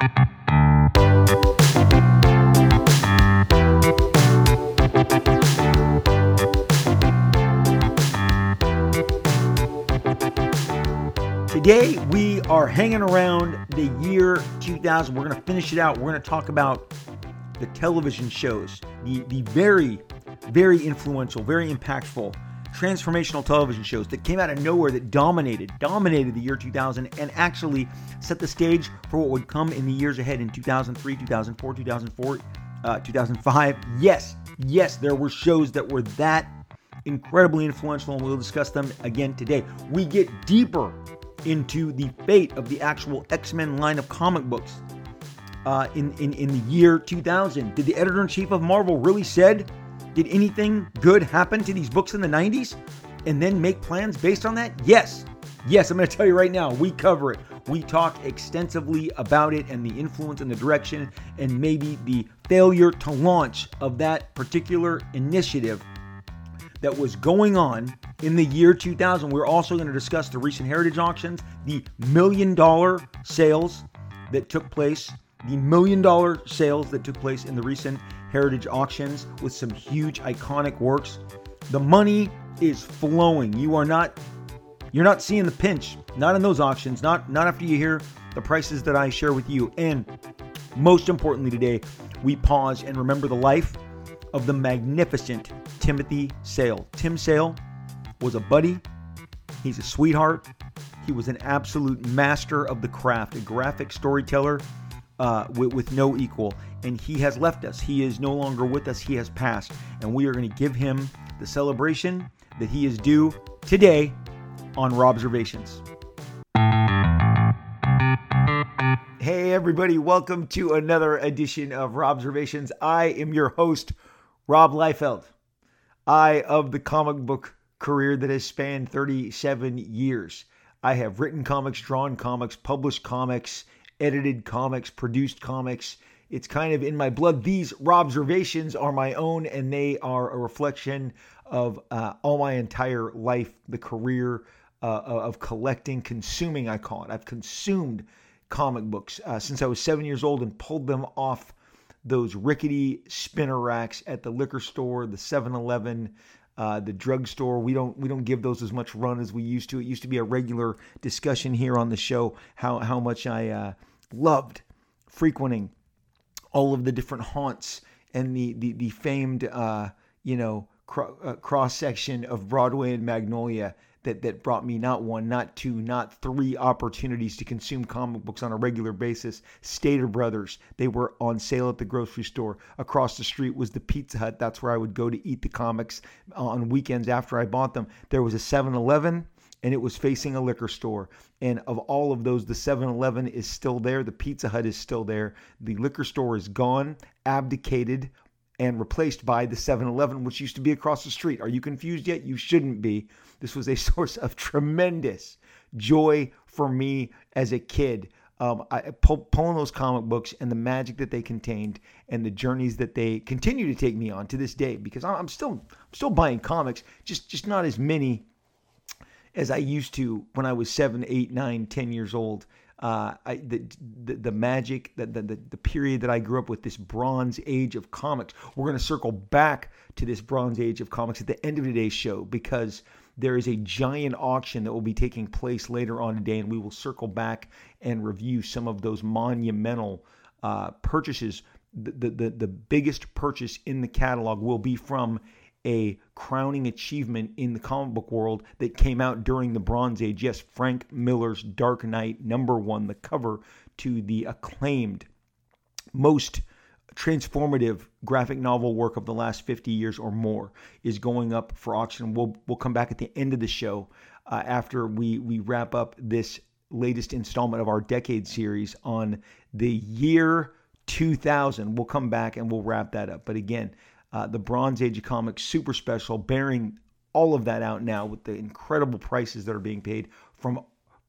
Today, we are hanging around the year 2000. We're going to finish it out. We're going to talk about the television shows, the, the very, very influential, very impactful, transformational television shows that came out of nowhere that dominated, dominated the year 2000 and actually set the stage for what would come in the years ahead in 2003, 2004, 2004, uh, 2005. Yes, yes, there were shows that were that incredibly influential, and we'll discuss them again today. We get deeper into the fate of the actual X Men line of comic books uh, in, in, in the year 2000. Did the editor in chief of Marvel really said, did anything good happen to these books in the 90s? And then make plans based on that? Yes. Yes, I'm going to tell you right now, we cover it. We talk extensively about it and the influence and the direction and maybe the failure to launch of that particular initiative that was going on in the year 2000. We're also going to discuss the recent heritage auctions, the million dollar sales that took place, the million dollar sales that took place in the recent heritage auctions with some huge iconic works. The money is flowing. You are not you're not seeing the pinch, not in those auctions, not not after you hear the prices that I share with you. And most importantly today, we pause and remember the life of the magnificent Timothy Sale. Tim Sale was a buddy, he's a sweetheart, he was an absolute master of the craft, a graphic storyteller uh, with, with no equal. And he has left us. He is no longer with us. He has passed. And we are going to give him the celebration that he is due today on Robservations. Hey, everybody, welcome to another edition of Robservations I am your host, Rob Liefeld. I of the comic book career that has spanned 37 years. I have written comics, drawn comics, published comics, edited comics, produced comics. It's kind of in my blood. These observations are my own, and they are a reflection of uh, all my entire life, the career uh, of collecting, consuming, I call it. I've consumed comic books uh, since I was seven years old and pulled them off those rickety spinner racks at the liquor store, the 7-Eleven, uh, the drugstore. We don't we don't give those as much run as we used to. It used to be a regular discussion here on the show how how much I uh, loved frequenting all of the different haunts and the the, the famed uh, you know cro- uh, cross section of Broadway and Magnolia that that brought me not one, not two, not three opportunities to consume comic books on a regular basis. Stater Brothers, they were on sale at the grocery store. Across the street was the Pizza Hut. That's where I would go to eat the comics on weekends after I bought them. There was a 7-Eleven and it was facing a liquor store. And of all of those, the 7 Eleven is still there, the Pizza Hut is still there, the liquor store is gone, abdicated, and replaced by the 7 Eleven, which used to be across the street. Are you confused yet? You shouldn't be. This was a source of tremendous joy for me as a kid. Um, I, pulling those comic books and the magic that they contained and the journeys that they continue to take me on to this day because I'm still I'm still buying comics just just not as many as I used to when I was seven eight nine ten years old uh, I, the, the, the magic, the, the the period that I grew up with, this Bronze Age of comics. We're going to circle back to this Bronze Age of comics at the end of today's show because there is a giant auction that will be taking place later on today, and we will circle back and review some of those monumental uh, purchases. The, the the biggest purchase in the catalog will be from a crowning achievement in the comic book world that came out during the Bronze Age. Yes, Frank Miller's Dark Knight, number one, the cover to the acclaimed, most transformative graphic novel work of the last 50 years or more is going up for auction. We'll, we'll come back at the end of the show uh, after we, we wrap up this latest installment of our decade series on the year 2000. We'll come back and we'll wrap that up. But again, uh, the Bronze Age of Comics Super Special, bearing all of that out now with the incredible prices that are being paid from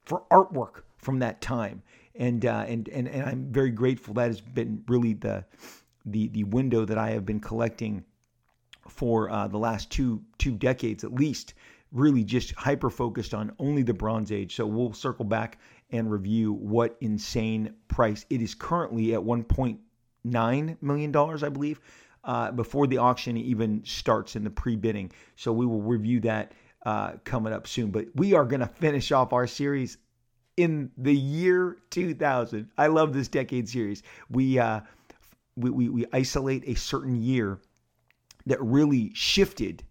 for artwork from that time. And uh, and and and I'm very grateful. That has been really the the the window that I have been collecting for uh, the last two two decades at least. Really, just hyper focused on only the Bronze Age. So we'll circle back and review what insane price it is currently at 1.9 million dollars, I believe, uh, before the auction even starts in the pre-bidding. So we will review that uh, coming up soon. But we are going to finish off our series in the year 2000. I love this decade series. We uh, we, we, we isolate a certain year that really shifted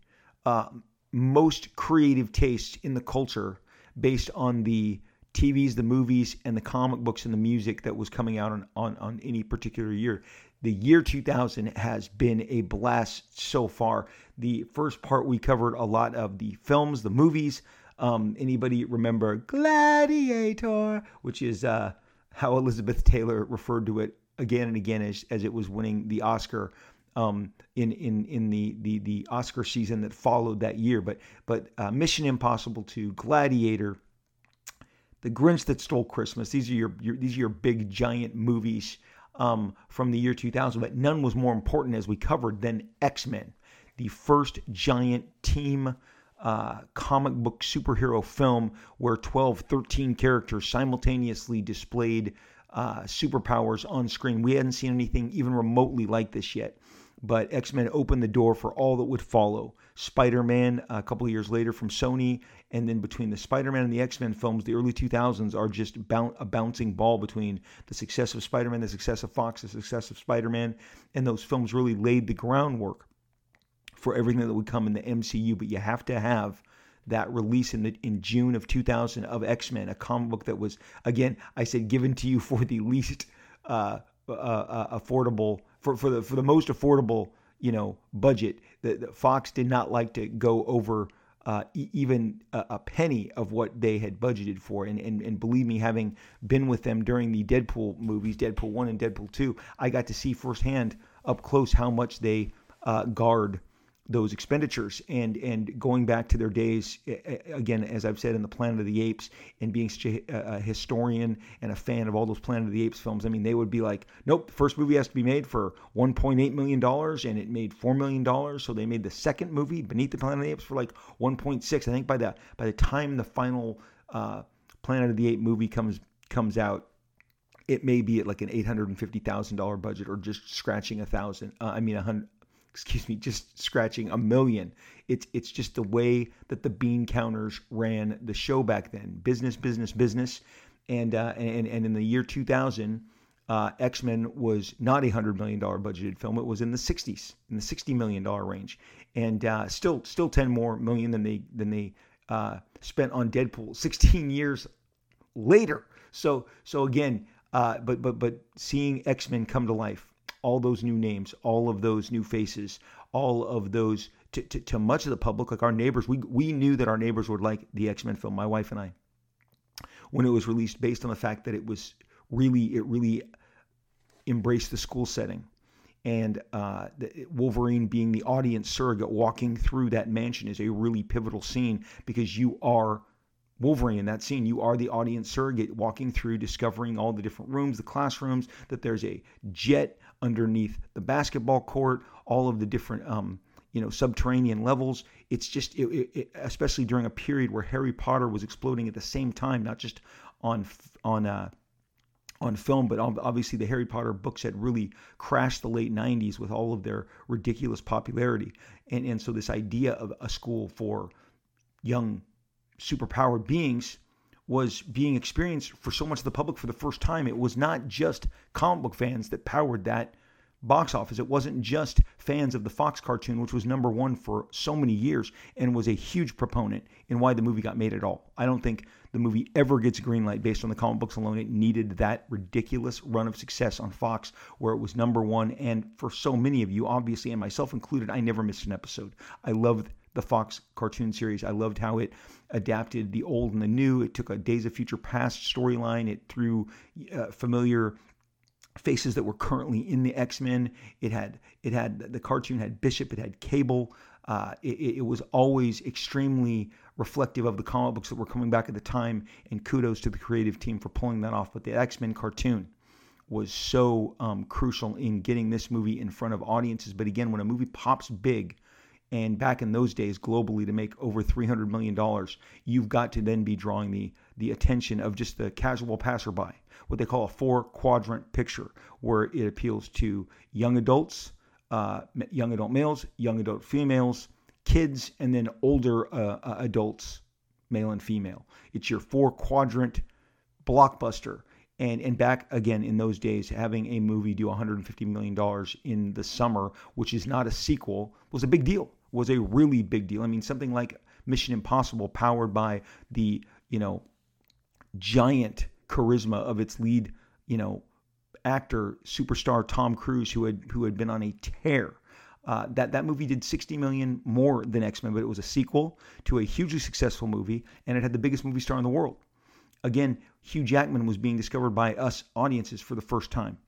uh, most creative tastes in the culture based on the TVs, the movies, and the comic books and the music that was coming out on, on, on any particular year. The year 2000 has been a blast so far. The first part, we covered a lot of the films, the movies. Um, anybody remember Gladiator, which is uh, how Elizabeth Taylor referred to it again and again as, as it was winning the Oscar um, in in in the, the the Oscar season that followed that year. But but uh, Mission Impossible 2, Gladiator, The Grinch That Stole Christmas. These are your, your these are your big giant movies um, from the year 2000. But none was more important as we covered than X Men, the first giant team. Uh, comic book superhero film where 12, 13 characters simultaneously displayed uh, superpowers on screen. We hadn't seen anything even remotely like this yet. But X Men opened the door for all that would follow. Spider Man, a couple of years later from Sony, and then between the Spider Man and the X Men films, the early 2000s are just a bouncing ball between the success of Spider Man, the success of Fox, the success of Spider Man, and those films really laid the groundwork for everything that would come in the MCU. But you have to have that release in the in June of 2000 of X Men, a comic book that was again I said given to you for the least uh, uh, uh, affordable for for the for the most affordable you know budget. The, Fox did not like to go over. Uh, even a, a, penny of what they had budgeted for. And, and, and believe me, having been with them during the Deadpool movies, Deadpool 1 and Deadpool 2, I got to see firsthand up close how much they uh, guard those expenditures and and going back to their days again as I've said in the Planet of the Apes and being such a, a, historian and a fan of all those Planet of the Apes films I mean they would be like nope the first movie has to be made for 1.8 million dollars and it made 4 million dollars so they made the second movie Beneath the Planet of the Apes for like 1.6 I think by the by the time the final uh, Planet of the Apes movie comes comes out it may be at like an eight hundred and fifty thousand dollar budget, or just scratching a thousand. Uh, I mean, a hundred, excuse me, just scratching a million. It's it's just the way that the bean counters ran the show back then. Business, business, business, and uh, and and in the year 2000. Uh, X Men was not a hundred million dollar budgeted film. It was in the 60s, in the 60 million dollar range, and uh, still still 10 more million than they than they uh, spent on Deadpool 16 years later. So so again, uh, but but but seeing X Men come to life, all those new names, all of those new faces, all of those to, to, to much of the public, like our neighbors. We, we knew that our neighbors would like the X Men film, my wife and I, when it was released, based on the fact that it was really, it really embraced the school setting. And uh, Wolverine being the audience surrogate walking through that mansion is a really pivotal scene because you are Wolverine in that scene. You are the audience surrogate walking through, discovering all the different rooms, the classrooms, that there's a jet underneath the basketball court, all of the different, um, you know, subterranean levels. It's just, it, it, especially during a period where Harry Potter was exploding at the same time, not just on, on, uh, on film, but obviously the Harry Potter books had really crashed the late 90s with all of their ridiculous popularity. And, and so this idea of a school for young superpowered beings was being experienced for so much of the public for the first time. It was not just comic book fans that powered that box office. It wasn't just fans of the Fox cartoon, which was number one for so many years and was a huge proponent in why the movie got made at all. I don't think the movie ever gets a green light based on the comic books alone. It needed that ridiculous run of success on Fox where it was number one. And for so many of you, obviously, and myself included, I never missed an episode. I loved the Fox cartoon series. I loved how it adapted the old and the new. It took a Days of Future Past storyline. It threw uh, familiar faces that were currently in the X Men. It had it had the cartoon had Bishop. It had Cable. Uh, it, it, was always extremely reflective of the comic books that were coming back at the time. And kudos to the creative team for pulling that off. But the X Men cartoon was so um, crucial in getting this movie in front of audiences. But again, when a movie pops big And back in those days, globally, to make over $300 million, you've got to then be drawing the, the attention of just the casual passerby, what they call a four quadrant picture, where it appeals to young adults, uh, young adult males, young adult females, kids, and then older uh, uh, adults, male and female. It's your four quadrant blockbuster. And, and back again in those days, having a movie do $150 million in the summer, which is not a sequel, was a big deal. Was a really big deal. I mean, something like Mission Impossible, powered by the you know giant charisma of its lead, you know, actor superstar Tom Cruise, who had who had been on a tear. Uh, that that movie did 60 million more than X Men, but it was a sequel to a hugely successful movie, and it had the biggest movie star in the world. Again, Hugh Jackman was being discovered by us audiences for the first time.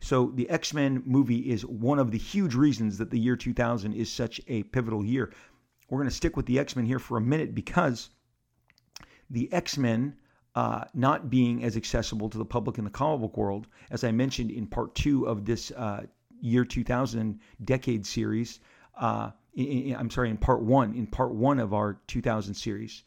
So the X Men movie is one of the huge reasons that the year 2000 is such a pivotal year. We're going to stick with the X Men here for a minute because the X Men uh, not being as accessible to the public in the comic book world, as I mentioned in part two of this uh, year 2000 decade series. Uh, in, in, I'm sorry, in part one, in part one of our 2000 series,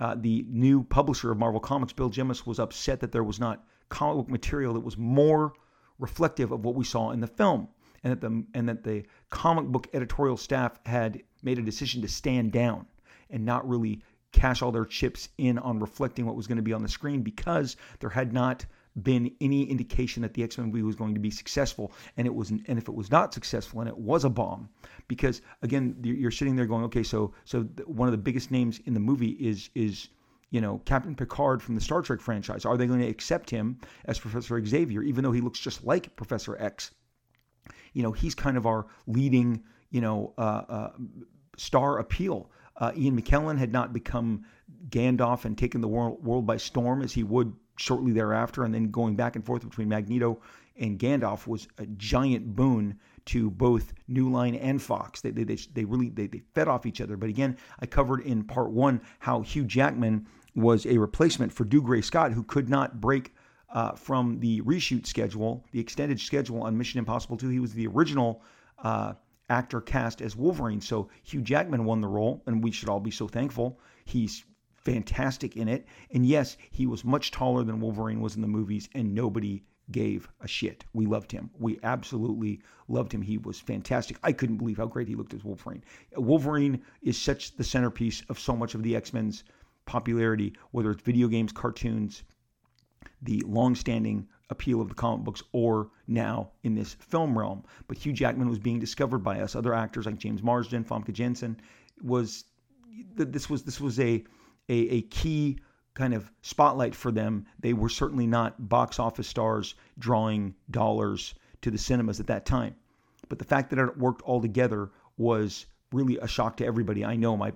uh, the new publisher of Marvel Comics, Bill Jemas, was upset that there was not comic book material that was more reflective of what we saw in the film, and that the and that the comic book editorial staff had made a decision to stand down and not really cash all their chips in on reflecting what was going to be on the screen because there had not been any indication that the X-Men movie was going to be successful and it was and if it was not successful and it was a bomb because again you're sitting there going okay so so one of the biggest names in the movie is is you know Captain Picard from the Star Trek franchise are they going to accept him as Professor Xavier even though he looks just like Professor X you know he's kind of our leading you know uh, uh, star appeal uh, Ian McKellen had not become Gandalf and taken the world, world by storm as he would shortly thereafter, and then going back and forth between Magneto and Gandalf was a giant boon to both New Line and Fox. They, they, they, they really they, they fed off each other. But again, I covered in part one how Hugh Jackman was a replacement for Dougray Scott, who could not break uh, from the reshoot schedule, the extended schedule on Mission Impossible 2. He was the original uh, actor cast as Wolverine. So Hugh Jackman won the role, and we should all be so thankful. He's fantastic in it. And yes, he was much taller than Wolverine was in the movies, and nobody gave a shit. We loved him. We absolutely loved him. He was fantastic. I couldn't believe how great he looked as Wolverine. Wolverine is such the centerpiece of so much of the X Men's popularity, whether it's video games, cartoons, the long-standing appeal of the comic books or now in this film realm. But Hugh Jackman was being discovered by us. Other actors like James Marsden, Famke Janssen was this was this was a, a a, key kind of spotlight for them. They were certainly not box office stars drawing dollars to the cinemas at that time. But the fact that it worked all together was really a shock to everybody. I know my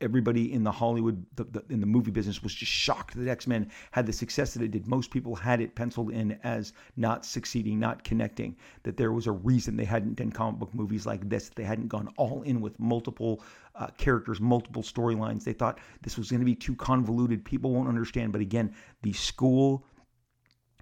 everybody in the Hollywood the, the, in the movie business was just shocked that X Men had the success that it did. Most people had it penciled in as not succeeding, not connecting. That there was a reason they hadn't done comic book movies like this. They hadn't gone all in with multiple uh, characters, multiple storylines. They thought this was going to be too convoluted. People won't understand. But again, the school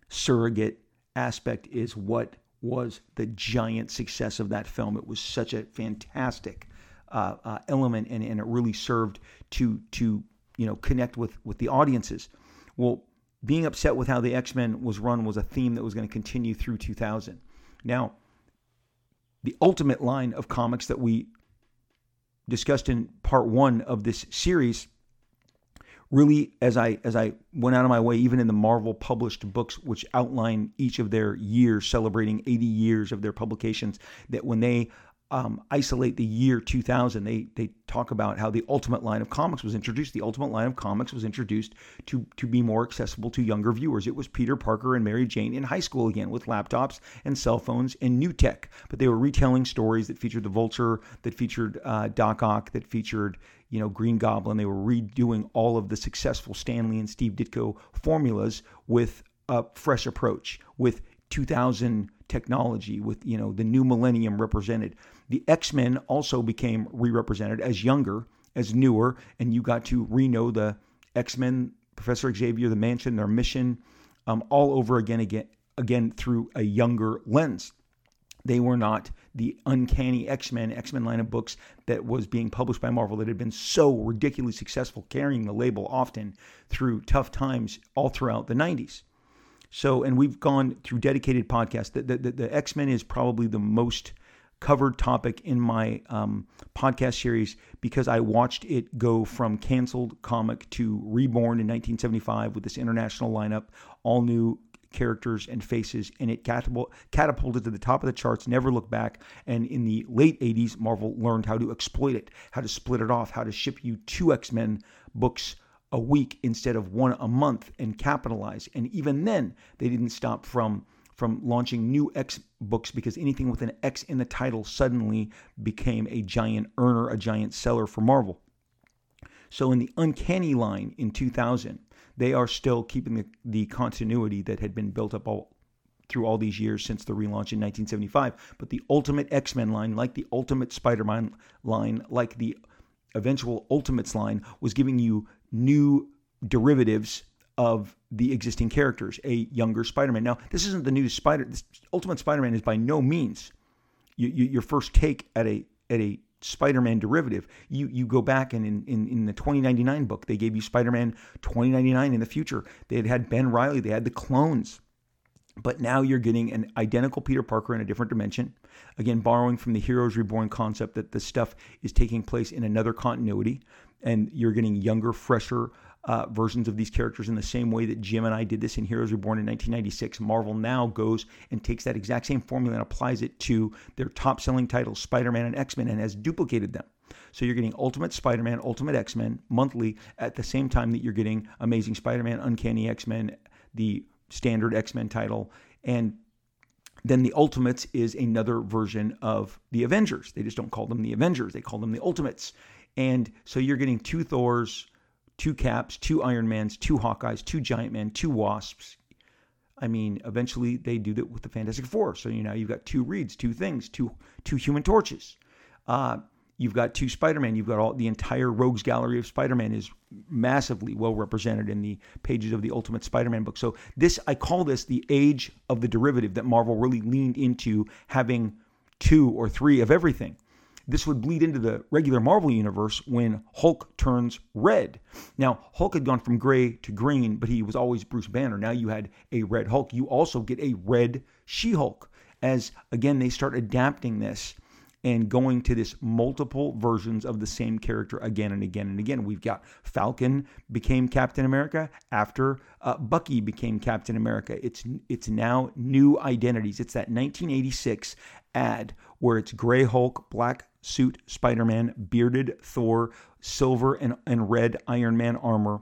surrogate aspect is what was the giant success of that film. It was such a fantastic uh, uh, element, and, and it really served to to you know connect with with the audiences. Well, being upset with how the X Men was run was a theme that was going to continue through 2000. Now, the ultimate line of comics that we discussed in part one of this series really as i as i went out of my way even in the marvel published books which outline each of their years celebrating 80 years of their publications that when they um, isolate the year 2000, they they talk about how the Ultimate line of comics was introduced. The Ultimate line of comics was introduced to to be more accessible to younger viewers. It was Peter Parker and Mary Jane in high school again with laptops and cell phones and new tech, but they were retelling stories that featured the Vulture, that featured uh, Doc Ock, that featured you know Green Goblin. They were redoing all of the successful Stan Lee and Steve Ditko formulas with a fresh approach, with 2000 technology, with you know the new millennium represented. The X Men also became re represented as younger, as newer, and you got to re know the X Men, Professor Xavier, the mansion, their mission, um, all over again, again, again through a younger lens. They were not the uncanny X Men, X Men line of books that was being published by Marvel that had been so ridiculously successful, carrying the label often through tough times all throughout the 90s. So, and we've gone through dedicated podcasts. The, the, the, the X Men is probably the most covered topic in my um, podcast series because I watched it go from canceled comic to reborn in 1975 with this international lineup, all new characters and faces, and it catapulted to the top of the charts, never looked back. And in the late 80s, Marvel learned how to exploit it, how to split it off, how to ship you two X Men books a week instead of one a month and capitalize. And even then, they didn't stop from from launching new X books because anything with an X in the title suddenly became a giant earner, a giant seller for Marvel. So in the Uncanny line in 2000, they are still keeping the, the continuity that had been built up all through all these years since the relaunch in 1975. But the Ultimate X Men line, like the Ultimate Spider Man line, like the eventual Ultimates line, was giving you new derivatives of the existing characters, a younger Spider-Man. Now, this isn't the new Spider. This Ultimate Spider-Man is by no means you, you, your first take at a at a Spider-Man derivative. You you go back and in, in, in the 2099 book, they gave you Spider-Man 2099 in the future. They had had Ben Reilly. They had the clones. But now you're getting an identical Peter Parker in a different dimension. Again, borrowing from the Heroes Reborn concept that the stuff is taking place in another continuity and you're getting younger, fresher uh, versions of these characters in the same way that Jim and I did this in Heroes Reborn in 1996. Marvel now goes and takes that exact same formula and applies it to their top selling titles, Spider Man and X Men, and has duplicated them. So you're getting Ultimate Spider Man, Ultimate X Men monthly at the same time that you're getting Amazing Spider Man, Uncanny X Men, the standard X Men title, and then the Ultimates is another version of the Avengers. They just don't call them the Avengers, they call them the Ultimates. And so you're getting two Thors, two Caps, two Iron Mans, two Hawkeyes, two Giant Men, two Wasps. I mean, eventually they do that with the Fantastic Four. So you know you've got two Reeds, two things, two two Human Torches. Uh, you've got two Spider-Man. You've got all the entire Rogues Gallery of Spider-Man is massively well represented in the pages of the Ultimate Spider-Man book. So this I call this the age of the derivative that Marvel really leaned into having two or three of everything. This would bleed into the regular Marvel universe when Hulk turns red. Now, Hulk had gone from gray to green, but he was always Bruce Banner. Now you had a red Hulk. You also get a red She Hulk, as again, they start adapting this and going to this multiple versions of the same character again and again and again. We've got Falcon became Captain America after uh, Bucky became Captain America. It's it's now new identities. It's that 1986 ad where it's Gray Hulk, Black suit Spider Man, bearded Thor, silver and, and red Iron Man armor,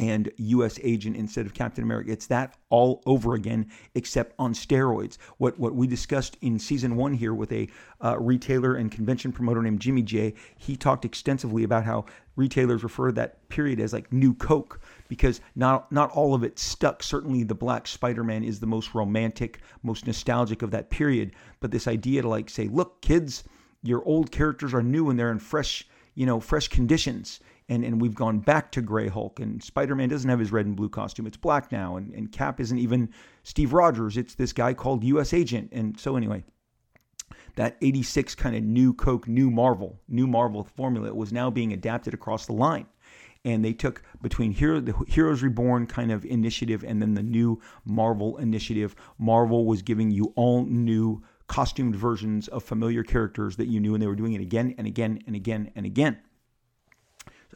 and U.S. agent instead of Captain America. It's that all over again, except on steroids. What what we discussed in season one here with a uh, retailer and convention promoter named Jimmy J. He talked extensively about how retailers refer to that period as like new Coke because not not all of it stuck. Certainly, the Black Spider-Man is the most romantic, most nostalgic of that period. But this idea to like say, look, kids your old characters are new and they're in fresh, you know, fresh conditions. And, and we've gone back to Gray Hulk, and Spider Man doesn't have his red and blue costume. It's black now. And, and Cap isn't even Steve Rogers. It's this guy called US Agent. And so, anyway, that 86 kind of new Coke, new Marvel, new Marvel formula was now being adapted across the line. And they took between Hero, the Heroes Reborn kind of initiative and then the new Marvel initiative. Marvel was giving you all new costumed versions of familiar characters that you knew, and they were doing it again and again and again and again.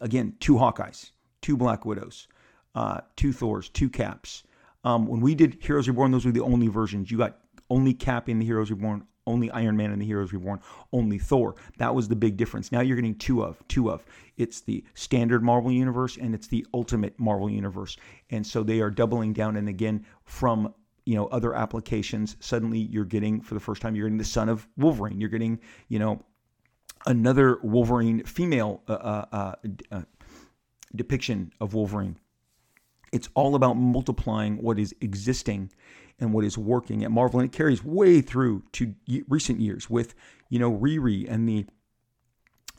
Again, two Hawkeyes, two Black Widows, uh, two Thors, two Caps. Um, when we did Heroes Reborn, those were the only versions. You got only Cap in the Heroes Reborn, only Iron Man in the Heroes Reborn, only Thor. That was the big difference. Now you're getting two of, two of. It's the standard Marvel Universe and it's the Ultimate Marvel Universe. And so they are doubling down. And again, from you know other applications suddenly you're getting for the first time you're getting the son of wolverine. You're getting you know another wolverine female uh, uh, uh, uh, depiction of wolverine. It's all about multiplying what is existing and what is working at marvel. And it carries way through to recent years with you know riri and the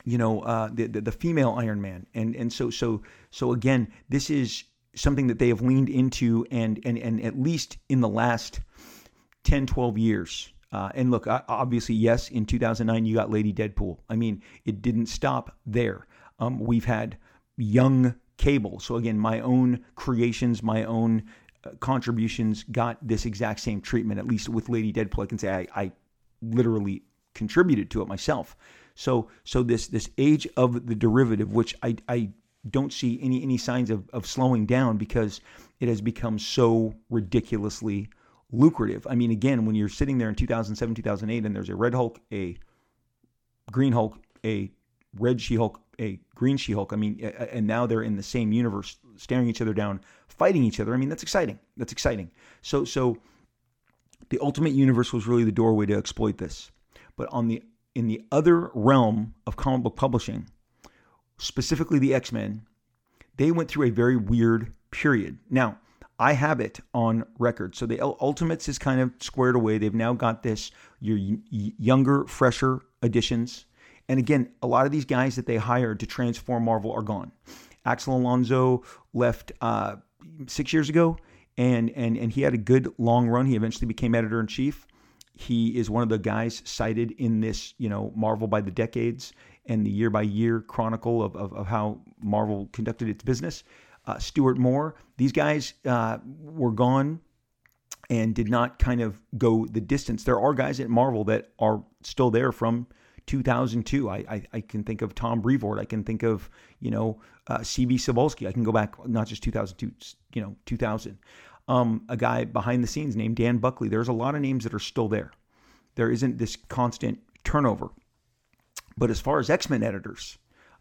you know uh, the, the the female iron man. And and so so so again this is something that they have leaned into and and and at least in the last 10 12 years Uh, and look, obviously, yes, in 2009 you got Lady Deadpool. I mean, it didn't stop there. Um, we've had young Cable. So again, my own creations, my own uh, contributions got this exact same treatment. At least with Lady Deadpool, I can say I, I literally contributed to it myself. So so this this age of the derivative, which I I don't see any any signs of, of slowing down because it has become so ridiculously lucrative. I mean, again, when you're sitting there in 2007, 2008, and there's a Red Hulk, a Green Hulk, a Red She Hulk, a Green She Hulk. I mean, and now they're in the same universe, staring each other down, fighting each other. I mean, that's exciting. That's exciting. So, so the Ultimate Universe was really the doorway to exploit this. But on the in the other realm of comic book publishing, specifically the X Men, they went through a very weird period. Now, I have it on record. So the Ultimates is kind of squared away. They've now got this your younger, fresher editions. And again, a lot of these guys that they hired to transform Marvel are gone. Axel Alonso left uh, six years ago, and and and he had a good long run. He eventually became editor in chief. He is one of the guys cited in this, you know, Marvel by the decades and the year by year chronicle of, of, of how Marvel conducted its business uh, Stuart Moore. These guys uh, were gone and did not kind of go the distance. There are guys at Marvel that are still there from 2002. I, I, I can think of Tom Brevoort. I can think of, you know, uh, CB Cebulski. I can go back, not just 2002, you know, 2000. Um, a guy behind the scenes named Dan Buckley. There's a lot of names that are still there. There isn't this constant turnover. But as far as X Men editors,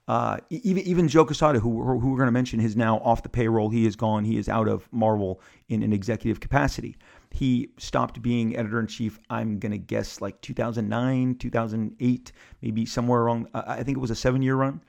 uh, even even Joe Quesada, who who we're going to mention, is now off the payroll. He is gone. He is out of Marvel in an executive capacity. He stopped being editor in chief. I'm going to guess like 2009, 2008, maybe somewhere around. I think it was a seven year run.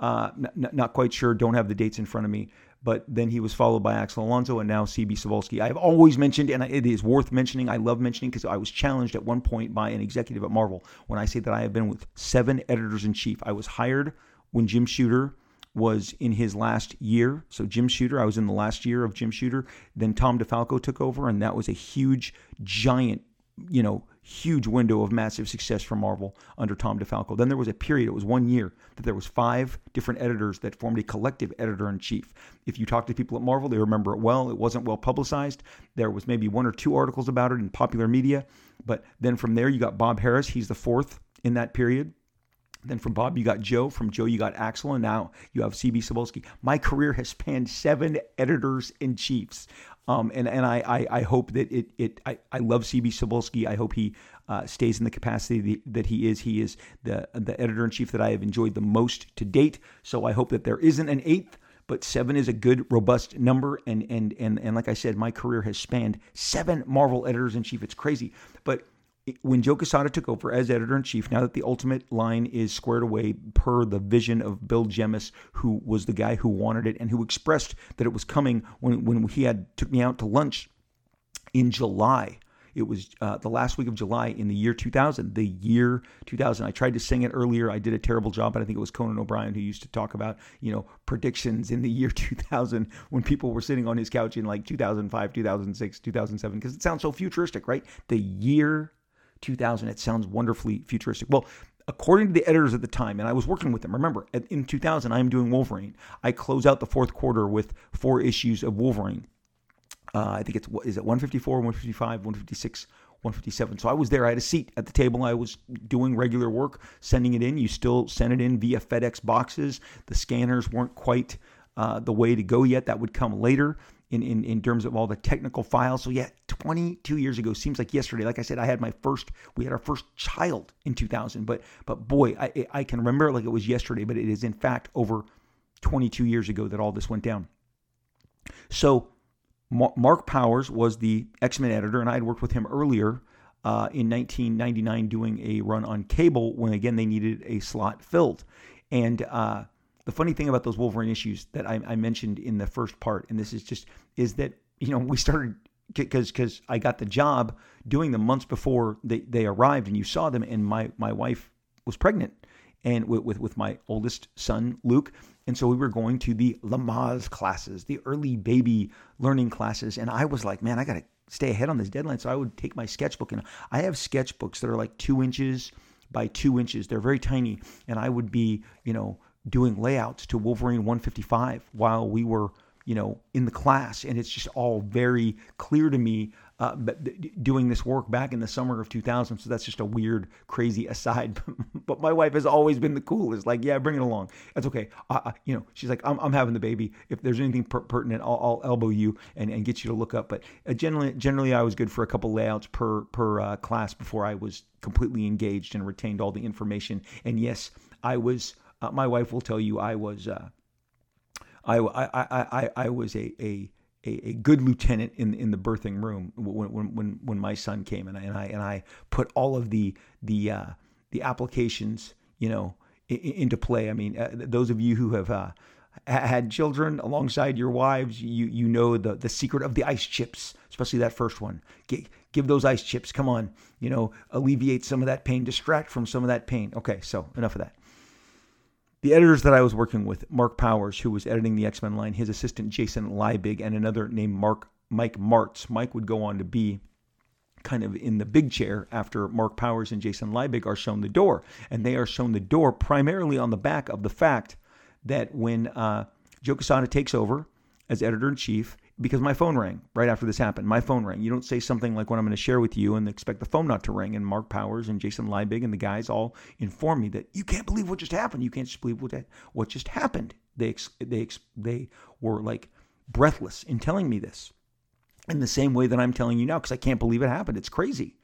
Uh, not, not quite sure. Don't have the dates in front of me. But then he was followed by Axel Alonso and now CB Cebulski. I have always mentioned, and it is worth mentioning. I love mentioning because I was challenged at one point by an executive at Marvel when I say that I have been with seven editors in chief. I was hired when Jim Shooter was in his last year. So Jim Shooter, I was in the last year of Jim Shooter. Then Tom DeFalco took over, and that was a huge, giant, you know, huge window of massive success for Marvel under Tom DeFalco. Then there was a period, it was one year, that there was five different editors that formed a collective editor in chief. If you talk to people at Marvel, they remember it well. It wasn't well publicized. There was maybe one or two articles about it in popular media. But then from there, you got Bob Harras, He's the fourth in that period. Then from Bob, you got Joe. From Joe, you got Axel. And now you have CB Cebulski. My career has spanned seven editors in chiefs. Um, and and I, I, I, hope that it, it I, I love CB Cebulski. I hope he uh, stays in the capacity that he is. He is the, the editor in chief that I have enjoyed the most to date. So I hope that there isn't an eighth but seven is a good, robust number. And and and and like I said, my career has spanned seven Marvel editors in chief. It's crazy, but when Joe Quesada took over as editor in chief, now that the Ultimate line is squared away per the vision of Bill Jemas, who was the guy who wanted it and who expressed that it was coming when when he had took me out to lunch in July. It was uh, the last week of July in the year 2000. The year 2000. I tried to sing it earlier. I did a terrible job, but I think it was Conan O'Brien who used to talk about you know predictions in the year 2000 when people were sitting on his couch in like 2005, 2006, 2007 because it sounds so futuristic, right? The year 2000. It sounds wonderfully futuristic. Well, according to the editors at the time, and I was working with them. Remember, in 2000, I am doing Wolverine. I close out the fourth quarter with four issues of Wolverine. Uh, I think it's is it 154, 155, 156, 157. So I was there. I had a seat at the table. I was doing regular work, sending it in. You still send it in via FedEx boxes. The scanners weren't quite uh, the way to go yet. That would come later in, in, in terms of all the technical files. So yeah, 22 years ago seems like yesterday. Like I said, I had my first, we had our first child in 2000, but, but boy, I, I can remember it like it was yesterday, but it is in fact over 22 years ago that all this went down. So Mark Powers was the X-Men editor and I had worked with him earlier uh, in 1999 doing a run on cable when again they needed a slot filled. And, uh, the funny thing about those Wolverine issues that I, I mentioned in the first part, and this is just, is that, you know, we started because because I got the job doing them months before they, they arrived and you saw them and my my wife was pregnant and with, with, with my oldest son Luke And so we were going to the Lamaze classes, the early baby learning classes. And I was like, man, I got to stay ahead on this deadline. So I would take my sketchbook and I have sketchbooks that are like two inches by two inches. They're very tiny. And I would be, you know, doing layouts to Wolverine 155 while we were, you know, in the class. And it's just all very clear to me uh, doing this work back in the summer of 2000. So that's just a weird, crazy aside. but my wife has always been the coolest. Like, yeah, bring it along. That's okay. You know, she's like, I'm, I'm having the baby. If there's anything per- pertinent, I'll, I'll, elbow you and, and get you to look up. But uh, generally, generally, I was good for a couple layouts per per uh, class before I was completely engaged and retained all the information. And yes, I was. Uh, my wife will tell you I was. Uh, I, I, I, I, was a, a a, good lieutenant in in the birthing room when when when my son came and I and I and I put all of the the uh, the applications you know in, into play. I mean, uh, those of you who have uh, had children alongside your wives, you you know the the secret of the ice chips, especially that first one. G- give those ice chips. Come on, you know, alleviate some of that pain, distract from some of that pain. Okay, so enough of that the editors that I was working with, Mark Powers, who was editing the X Men line, his assistant Jason Liebig, and another named Mark Mike Marts. Mike would go on to be kind of in the big chair after Mark Powers and Jason Liebig are shown the door, and they are shown the door primarily on the back of the fact that when uh, Joe Quesada takes over as editor in chief, because my phone rang right after this happened. My phone rang. You don't say something like what I'm going to share with you and expect the phone not to ring. And Mark Powers and Jason Liebig and the guys all informed me that you can't believe what just happened. You can't just believe what what just happened. They they they were like breathless in telling me this, in the same way that I'm telling you now because I can't believe it happened. It's crazy.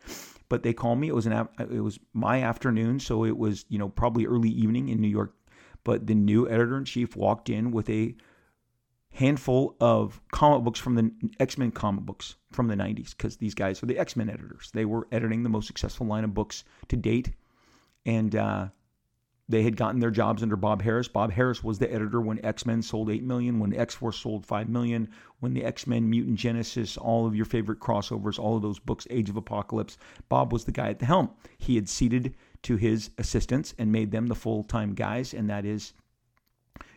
But they called me. It was an it was my afternoon, so it was you know probably early evening in New York. But the new editor in chief walked in with a handful of comic books from the X-Men comic books from the 90s because these guys are the X-Men editors. They were editing the most successful line of books to date, and uh, they had gotten their jobs under Bob Harras. Bob Harras was the editor when X-Men sold 8 million, when X-Force sold 5 million, when the X-Men, Mutant Genesis, all of your favorite crossovers, all of those books, Age of Apocalypse. Bob was the guy at the helm. He had ceded to his assistants and made them the full-time guys, and that is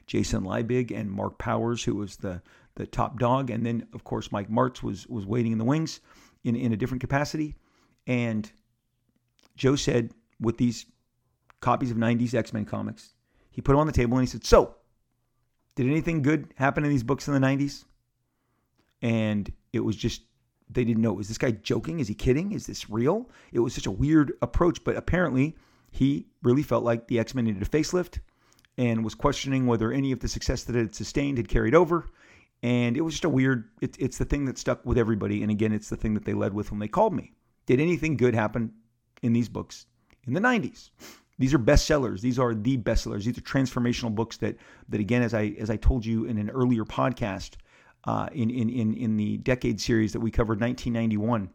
Jason Liebig and Mark Powers, who was the the top dog, and then of course Mike Marts was was waiting in the wings in in a different capacity. And Joe said, with these copies of '90s X Men comics, he put them on the table and he said, "So, did anything good happen in these books in the '90s?" And it was just they didn't know. Is this guy joking? Is he kidding? Is this real? It was such a weird approach, but apparently he really felt like the X Men needed a facelift and was questioning whether any of the success that it had sustained had carried over. And it was just a weird, it, it's the thing that stuck with everybody. And again, it's the thing that they led with when they called me. Did anything good happen in these books in the 90s? These are bestsellers. These are the bestsellers. These are transformational books that, that again, as I as I told you in an earlier podcast, uh, in, in in in the decade series that we covered, 1991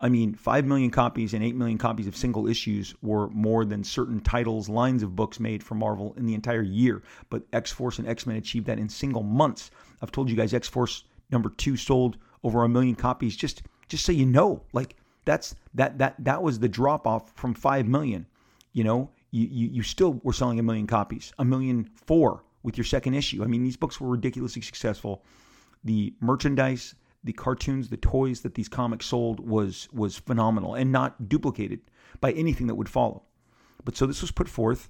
I mean, 5 million copies and 8 million copies of single issues were more than certain titles, lines of books made for Marvel in the entire year. But X Force and X Men achieved that in single months. I've told you guys X Force number two sold over a million copies. Just just so you know, like that's that that that was the drop off from 5 million. You know, you, you, you still were selling a million copies, a million four with your second issue. I mean, these books were ridiculously successful. The merchandise, the cartoons, the toys that these comics sold was was phenomenal and not duplicated by anything that would follow. But so this was put forth,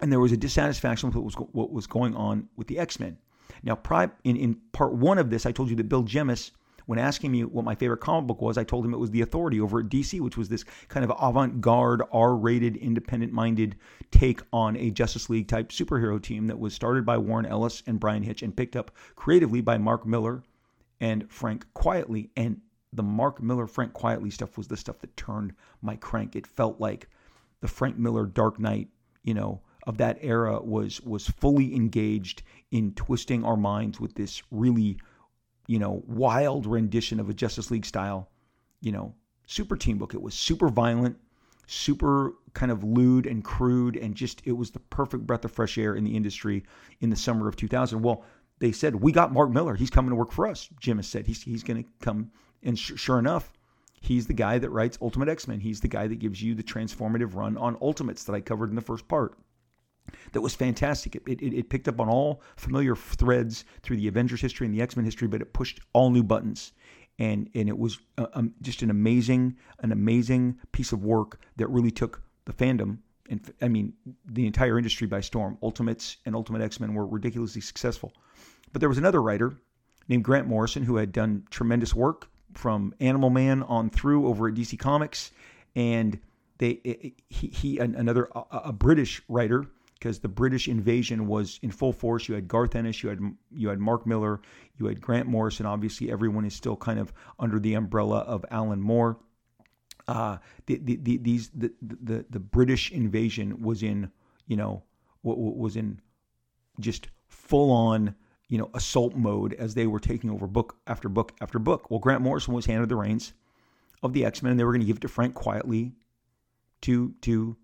and there was a dissatisfaction with what was what was going on with the X Men. Now, in in part one of this, I told you that Bill Jemas, when asking me what my favorite comic book was, I told him it was The Authority over at DC, which was this kind of avant-garde, R-rated, independent-minded take on a Justice League type superhero team that was started by Warren Ellis and Bryan Hitch and picked up creatively by Mark Millar and Frank Quietly. And the Mark Millar Frank Quietly stuff was the stuff that turned my crank. It felt like the Frank Miller Dark Knight, you know, of that era was was fully engaged in twisting our minds with this really, you know, wild rendition of a Justice League style, you know, super team book. It was super violent, super kind of lewd and crude, and just it was the perfect breath of fresh air in the industry in the summer of 2000. Well, they said, We got Mark Millar. He's coming to work for us. Jim has said he's, he's going to come. And sh- sure enough, he's the guy that writes Ultimate X Men. He's the guy that gives you the transformative run on Ultimates that I covered in the first part. that was fantastic. It, it, it, picked up on all familiar threads through the Avengers history and the X Men history, but it pushed all new buttons. And, and it was uh, um, just an amazing an amazing piece of work that really took the fandom and I mean the entire industry by storm. Ultimates and Ultimate X Men were ridiculously successful, but there was another writer named Grant Morrison who had done tremendous work from Animal Man on through over at DC Comics, and they he, he another a, British writer because the British invasion was in full force. You had Garth Ennis, you had you had Mark Millar, you had Grant Morrison. Obviously, everyone is still kind of under the umbrella of Alan Moore. Uh, the, the, the, these the, the the British invasion was in you know was in just full on you know assault mode as they were taking over book after book after book. Well, Grant Morrison was handed the reins of the X Men, and they were going to give it to Frank Quitely to to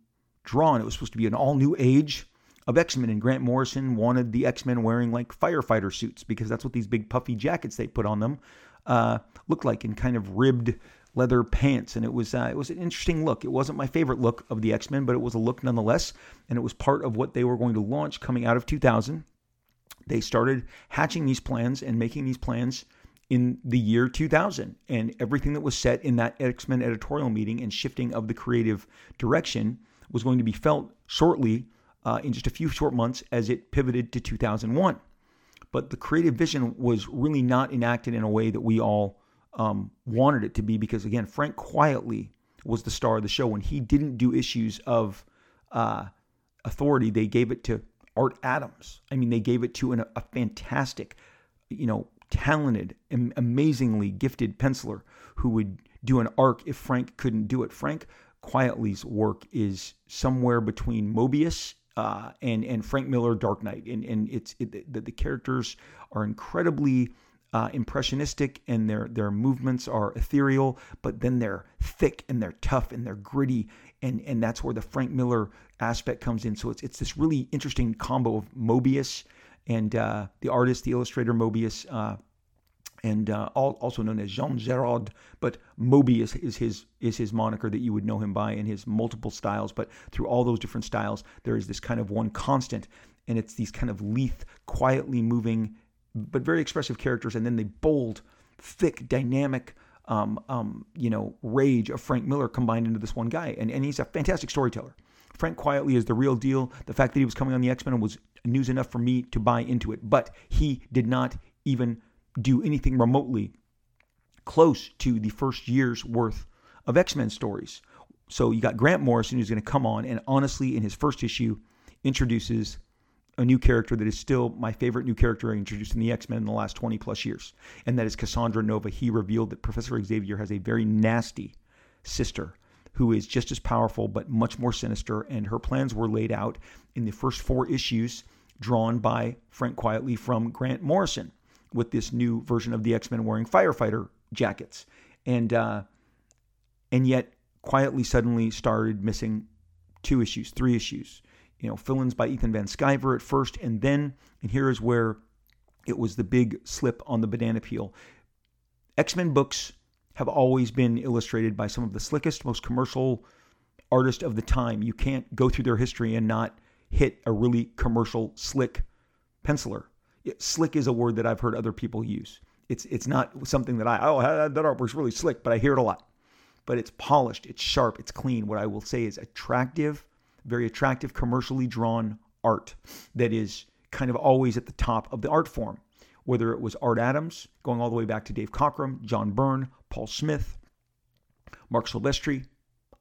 draw. And it was supposed to be an all new age of X Men. And Grant Morrison wanted the X Men wearing like firefighter suits because that's what these big puffy jackets they put on them uh, looked like, in kind of ribbed leather pants. And it was uh, it was an interesting look. It wasn't my favorite look of the X Men, but it was a look nonetheless. And it was part of what they were going to launch coming out of 2000 they started hatching these plans and making these plans in the year 2000. And everything that was set in that X Men editorial meeting and shifting of the creative direction was going to be felt shortly uh, in just a few short months as it pivoted to 2001. But the creative vision was really not enacted in a way that we all um, wanted it to be because, again, Frank Quitely was the star of the show. When he didn't do issues of uh, authority, they gave it to Art Adams. I mean, they gave it to an, a fantastic, you know, talented, amazingly gifted penciler who would do an arc if Frank couldn't do it. Frank Quitely's work is somewhere between Moebius uh, and and Frank Miller Dark Knight, and and it's it, the, the characters are incredibly uh, impressionistic and their their movements are ethereal, but then they're thick and they're tough and they're gritty, and and that's where the Frank Miller aspect comes in. So it's it's this really interesting combo of Moebius and uh, the artist, the illustrator Moebius, Uh, and uh, also known as Jean Giraud, but Moebius is his is his moniker that you would know him by in his multiple styles. But through all those different styles, there is this kind of one constant, and it's these kind of lithe, quietly moving but very expressive characters, and then the bold, thick, dynamic, um, um, you know, rage of Frank Miller combined into this one guy, and and he's a fantastic storyteller. Frank Quitely is the real deal. The fact that he was coming on the X Men was news enough for me to buy into it, but he did not even do anything remotely close to the first year's worth of X Men stories. So you got Grant Morrison who's going to come on and honestly, in his first issue, introduces a new character that is still my favorite new character introduced in the X Men in the last 20 plus years, and that is Cassandra Nova. He revealed that Professor Xavier has a very nasty sister who is just as powerful but much more sinister, and her plans were laid out in the first four issues drawn by Frank Quitely from Grant Morrison with this new version of the X Men wearing firefighter jackets, and uh, and yet Quitely suddenly started missing two issues, three issues you know, fill-ins by Ethan Van Sciver at first, and then, and here is where it was the big slip on the banana peel. X-Men books have always been illustrated by some of the slickest, most commercial artists of the time. You can't go through their history and not hit a really commercial, slick penciler. Slick is a word that I've heard other people use. It's it's not something that I oh that artwork's really slick, but I hear it a lot. But it's polished, it's sharp, it's clean. What I will say is attractive very attractive, commercially drawn art that is kind of always at the top of the art form. Whether it was Art Adams, going all the way back to Dave Cockrum, John Byrne, Paul Smith, Marc Silvestri,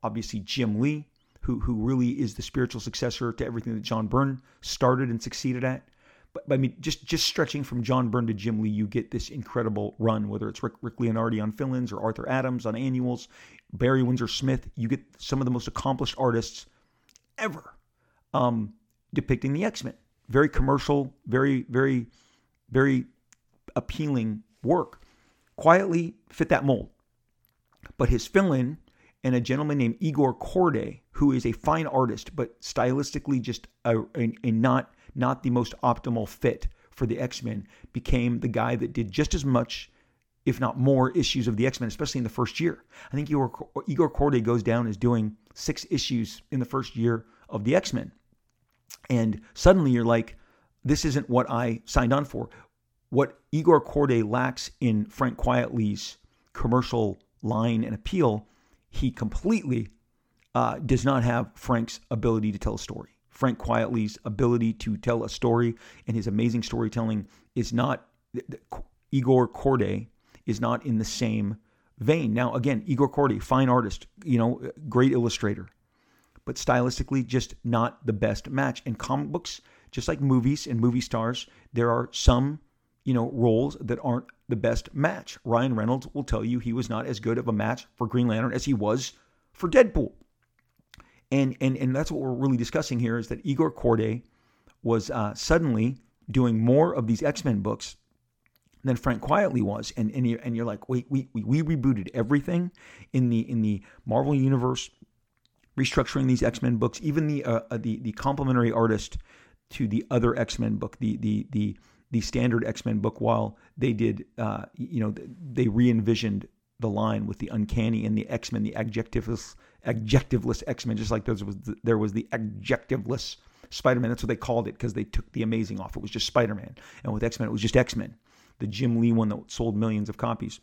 obviously Jim Lee, who, who really is the spiritual successor to everything that John Byrne started and succeeded at. But, but I mean, just just stretching from John Byrne to Jim Lee, you get this incredible run. Whether it's Rick, Rick Leonardi on fill-ins or Arthur Adams on annuals, Barry Windsor Smith, you get some of the most accomplished artists ever um, depicting the X Men. Very commercial, very, very, very appealing work. Quitely fit that mold. But his fill in and a gentleman named Igor Kordey, who is a fine artist, but stylistically just a, a, a not, not the most optimal fit for the X Men, became the guy that did just as much if not more, issues of the X Men, especially in the first year. I think Igor, Igor Kordey goes down as doing six issues in the first year of the X Men. And suddenly you're like, this isn't what I signed on for. What Igor Kordey lacks in Frank Quitely's commercial line and appeal, he completely uh, does not have Frank's ability to tell a story. Frank Quitely's ability to tell a story and his amazing storytelling is not, Igor Kordey is not in the same vein. Now, again, Igor Kordey, fine artist, you know, great illustrator, but stylistically, just not the best match. In comic books, just like movies and movie stars, there are some, you know, roles that aren't the best match. Ryan Reynolds will tell you he was not as good of a match for Green Lantern as he was for Deadpool. And and and that's what we're really discussing here is that Igor Kordey was uh, suddenly doing more of these X Men books than Frank Quitely was, and and you're, and you're like, wait, we, we we rebooted everything in the in the Marvel universe, restructuring these X Men books, even the uh, uh, the the complementary artist to the other X Men book, the the the the standard X Men book, while they did, uh, you know, they re envisioned the line with the uncanny and the X Men, the adjectiveless adjectiveless X Men, just like there was the, there was the adjectiveless Spider Man. That's what they called it because they took the amazing off. It was just Spider Man, and with X Men, it was just X Men the Jim Lee one that sold millions of copies.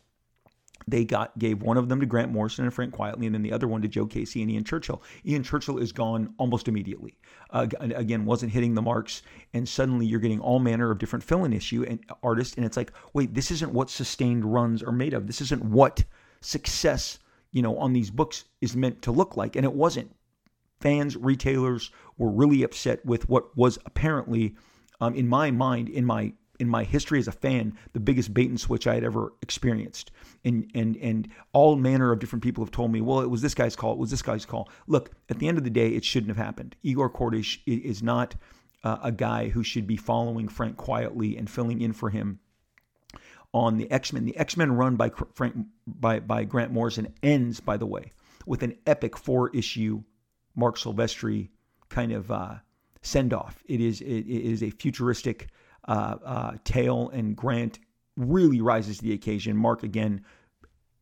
They got gave one of them to Grant Morrison and Frank Quietly, and then the other one to Joe Casey and Ian Churchill. Ian Churchill is gone almost immediately. Uh, again, wasn't hitting the marks, and suddenly you're getting all manner of different fill-in issue and artists, and it's like, wait, this isn't what sustained runs are made of. This isn't what success, you know, on these books is meant to look like, and it wasn't. Fans, retailers were really upset with what was apparently, um, in my mind, in my in my history as a fan the biggest bait and switch I had ever experienced. And and and all manner of different people have told me, well, it was this guy's call, it was this guy's call. Look, at the end of the day, it shouldn't have happened. Igor Kordey is not uh, a guy who should be following Frank Quitely and filling in for him on the X Men. The X Men run by Frank by by Grant Morrison ends, by the way, with an epic four issue Marc Silvestri kind of uh, send off. It is it, it is a futuristic uh, uh, Tale and Grant really rises to the occasion. Marc again,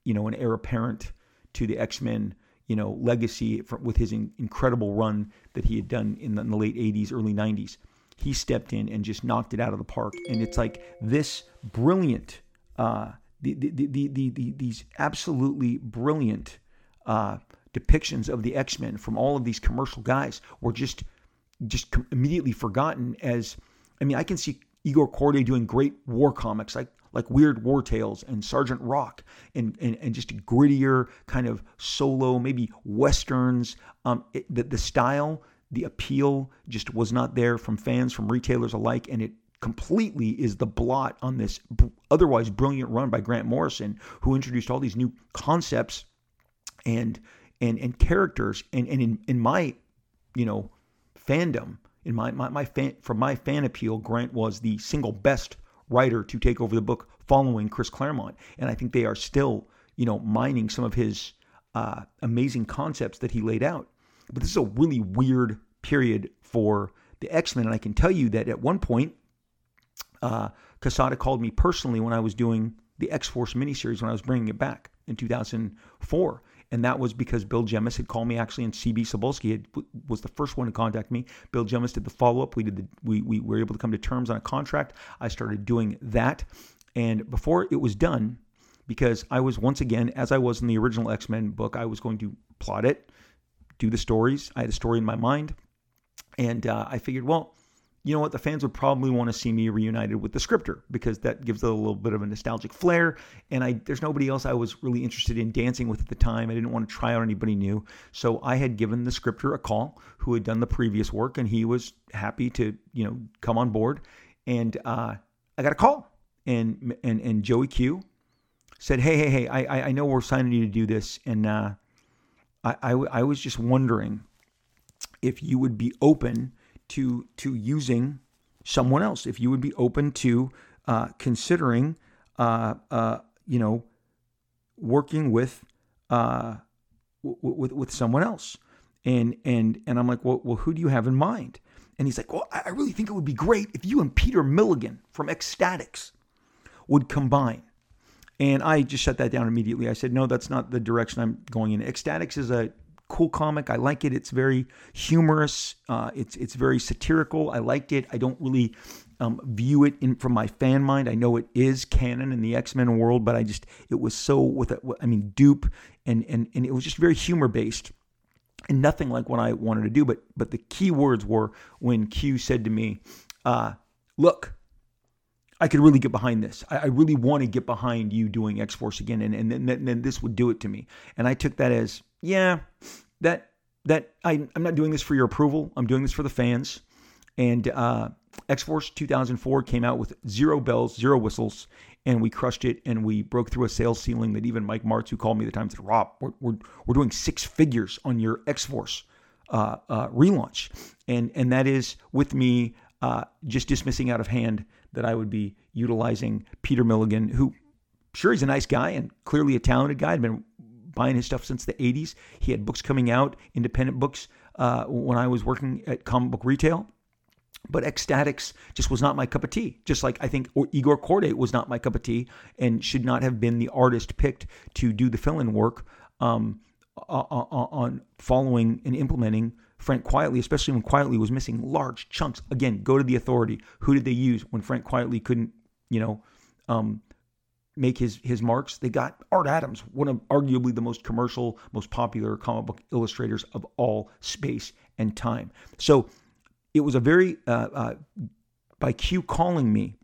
you know, an heir apparent to the X Men, you know, legacy for, with his in, incredible run that he had done in the, in the late '80s, early '90s. He stepped in and just knocked it out of the park. And it's like this brilliant, uh, the, the, the, the, the, these absolutely brilliant uh, depictions of the X Men from all of these commercial guys were just just immediately forgotten as. I mean, I can see Igor Kordey doing great war comics like like Weird War Tales and Sergeant Rock and, and, and just grittier kind of solo, maybe westerns. Um, it, the, the style, the appeal just was not there from fans, from retailers alike, and it completely is the blot on this otherwise brilliant run by Grant Morrison, who introduced all these new concepts and and and characters. And and in, in my you know fandom, in my, my, my fan, from my fan appeal, Grant was the single best writer to take over the book following Chris Claremont. And I think they are still, you know, mining some of his uh, amazing concepts that he laid out. But this is a really weird period for the X Men. And I can tell you that at one point, uh, Quesada called me personally when I was doing the X Force miniseries when I was bringing it back in 2004 and that was because Bill Jemas had called me actually, and CB Cebulski had, was the first one to contact me. Bill Jemas did the follow up. We did the, we we were able to come to terms on a contract. I started doing that, and before it was done, because I was once again, as I was in the original X Men book, I was going to plot it, do the stories. I had a story in my mind, and uh, I figured, well, you know what? The fans would probably want to see me reunited with the scripter because that gives it a little bit of a nostalgic flair. And I, there's nobody else I was really interested in dancing with at the time. I didn't want to try out anybody new. So I had given the scripter a call who had done the previous work and he was happy to, you know, come on board. And uh, I got a call and, and, and Joey Q said, Hey, hey, hey, I, I know we're signing you to do this. And uh, I, I, I was just wondering if you would be open to to using someone else. If you would be open to uh, considering, uh, uh, you know, working with uh, w- with with someone else, and and and I'm like, well, well, who do you have in mind? And he's like, well, I really think it would be great if you and Peter Milligan from X-Statix would combine. And I just shut that down immediately. I said, no, that's not the direction I'm going in. X-Statix is a cool comic. I like it. It's very humorous. Uh, it's it's very satirical. I liked it. I don't really um, view it in from my fan mind. I know it is canon in the X Men world, but I just it was so with a, I mean dupe and and and it was just very humor based and nothing like what I wanted to do. But but the key words were when Q said to me, uh, "Look, I could really get behind this. I, I really want to get behind you doing X Force again, and and then, then this would do it to me." And I took that as, yeah, that that I, I'm not doing this for your approval. I'm doing this for the fans. And uh, X Force 2004 came out with zero bells, zero whistles, and we crushed it. And we broke through a sales ceiling that even Mike Marts, who called me the time, said, "Rob, we're we're, we're doing six figures on your X Force uh, uh, relaunch," and and that is with me uh, just dismissing out of hand that I would be utilizing Peter Milligan, who sure he's a nice guy and clearly a talented guy. I'd been buying his stuff since the 80s. He had books coming out, independent books, uh, when I was working at comic book retail. But X-Statix just was not my cup of tea. Just like I think Igor Kordey was not my cup of tea and should not have been the artist picked to do the fill in work um, on following and implementing Frank Quitely, especially when Quitely was missing large chunks. Again, go to the authority. Who did they use when Frank Quitely couldn't, you know, um, make his his marks? They got Art Adams, one of arguably the most commercial, most popular comic book illustrators of all space and time. So it was a very uh, uh, by Q calling me,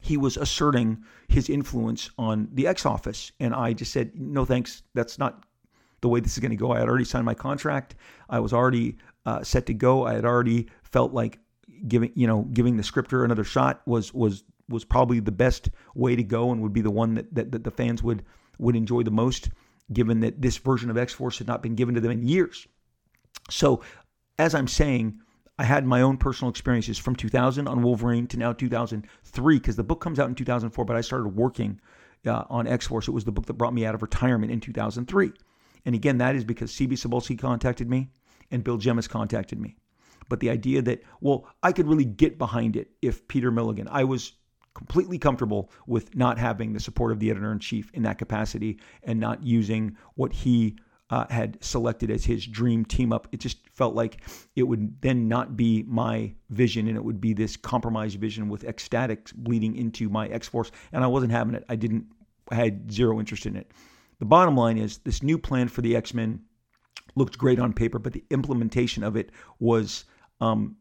he was asserting his influence on the X office, and I just said, no thanks. That's not the way this is going to go. I had already signed my contract. I was already uh, set to go. I had already felt like giving you know giving the scripter another shot was was was probably the best way to go and would be the one that, that, that the fans would would enjoy the most given that this version of X-Force had not been given to them in years. So as I'm saying, I had my own personal experiences from 2000 on Wolverine to now 2003 because the book comes out in 2004, but I started working uh, on X Force. It was the book that brought me out of retirement in 2003. And again, that is because CB Cebulski contacted me and Bill Jemas contacted me. But the idea that, well, I could really get behind it if Peter Milligan, I was completely comfortable with not having the support of the editor in chief in that capacity and not using what he uh, had selected as his dream team up. It just felt like it would then not be my vision and it would be this compromised vision with X-Statix bleeding into my X Force. And I wasn't having it. I didn't, I had zero interest in it. The bottom line is this new plan for the X Men looked great on paper, but the implementation of it was um,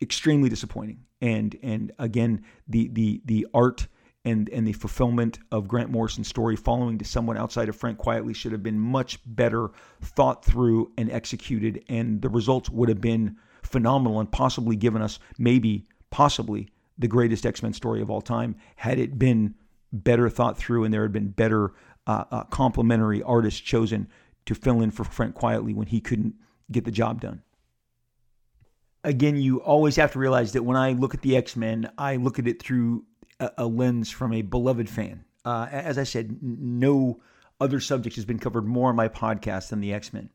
extremely disappointing. And and again, the the the art and and the fulfillment of Grant Morrison's story following to someone outside of Frank Quitely should have been much better thought through and executed and the results would have been phenomenal and possibly given us maybe possibly the greatest X-Men story of all time had it been better thought through and there had been better uh, uh, complementary artists chosen to fill in for Frank Quitely when he couldn't get the job done again, you always have to realize that when I look at the X Men, I look at it through a, a lens from a beloved fan. Uh, as I said, no other subject has been covered more on my podcast than the X Men.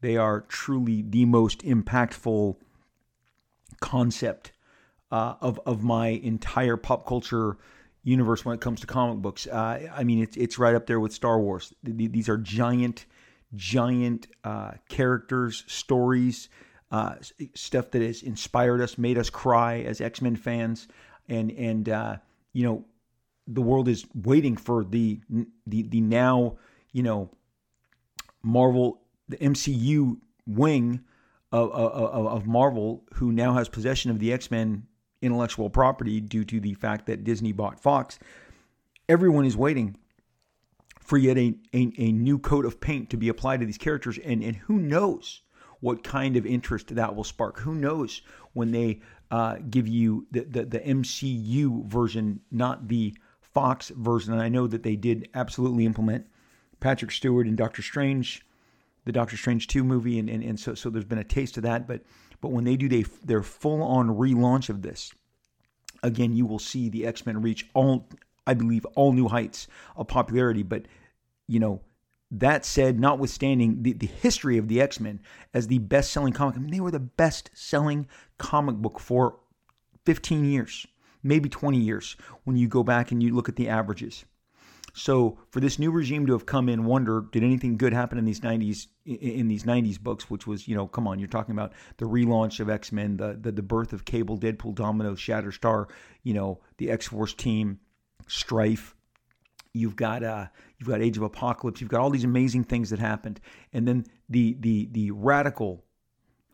They are truly the most impactful concept uh, of of my entire pop culture universe when it comes to comic books. Uh, I mean, it's it's right up there with Star Wars. These are giant, giant uh, characters, stories, uh, stuff that has inspired us, made us cry as X Men fans, and and uh, you know, the world is waiting for the the the now you know Marvel the MCU wing of, of, of Marvel who now has possession of the X Men intellectual property due to the fact that Disney bought Fox. Everyone is waiting for yet a, a, a new coat of paint to be applied to these characters, and and who knows what kind of interest that will spark? Who knows when they uh, give you the, the, the MCU version, not the Fox version. And I know that they did absolutely implement Patrick Stewart and Doctor Strange, the Doctor Strange 2 movie, and, and, and so so there's been a taste of that. But but when they do they their full on relaunch of this, again you will see the X Men reach all I believe all new heights of popularity. But you know that said, notwithstanding the, the history of the X Men as the best selling comic, I mean, they were the best selling comic book for 15 years, maybe 20 years when you go back and you look at the averages. So for this new regime to have come in, wonder did anything good happen in these '90s in these '90s books, which was you know, come on, you're talking about the relaunch of X Men, the, the the birth of Cable, Deadpool, Domino, Shatterstar, you know, the X Force team, Strife. You've got uh, you've got Age of Apocalypse. You've got all these amazing things that happened, and then the the the radical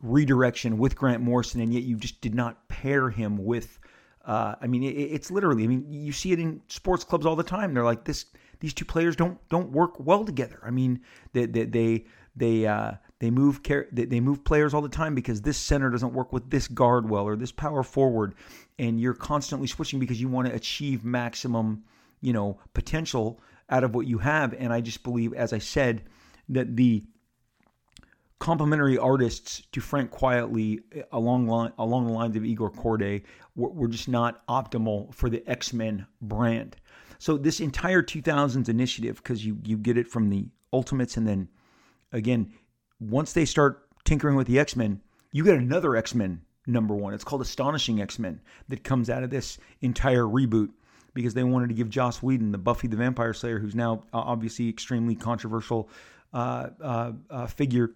redirection with Grant Morrison, and yet you just did not pair him with uh, I mean, it, it's literally. I mean, you see it in sports clubs all the time. They're like this. These two players don't don't work well together. I mean, they they they they, uh, they move they move players all the time because this center doesn't work with this guard well or this power forward, and you're constantly switching because you want to achieve maximum, you know, potential out of what you have. And I just believe, as I said, that the complementary artists to Frank Quitely eh, along line, along the lines of Igor Kordey were, were just not optimal for the X Men brand. So this entire 2000s initiative, because you you get it from the Ultimates, and then again, once they start tinkering with the X Men, you get another X Men number one. It's called Astonishing X Men that comes out of this entire reboot because they wanted to give Joss Whedon, the Buffy the Vampire Slayer, who's now obviously extremely controversial uh, uh, uh, figure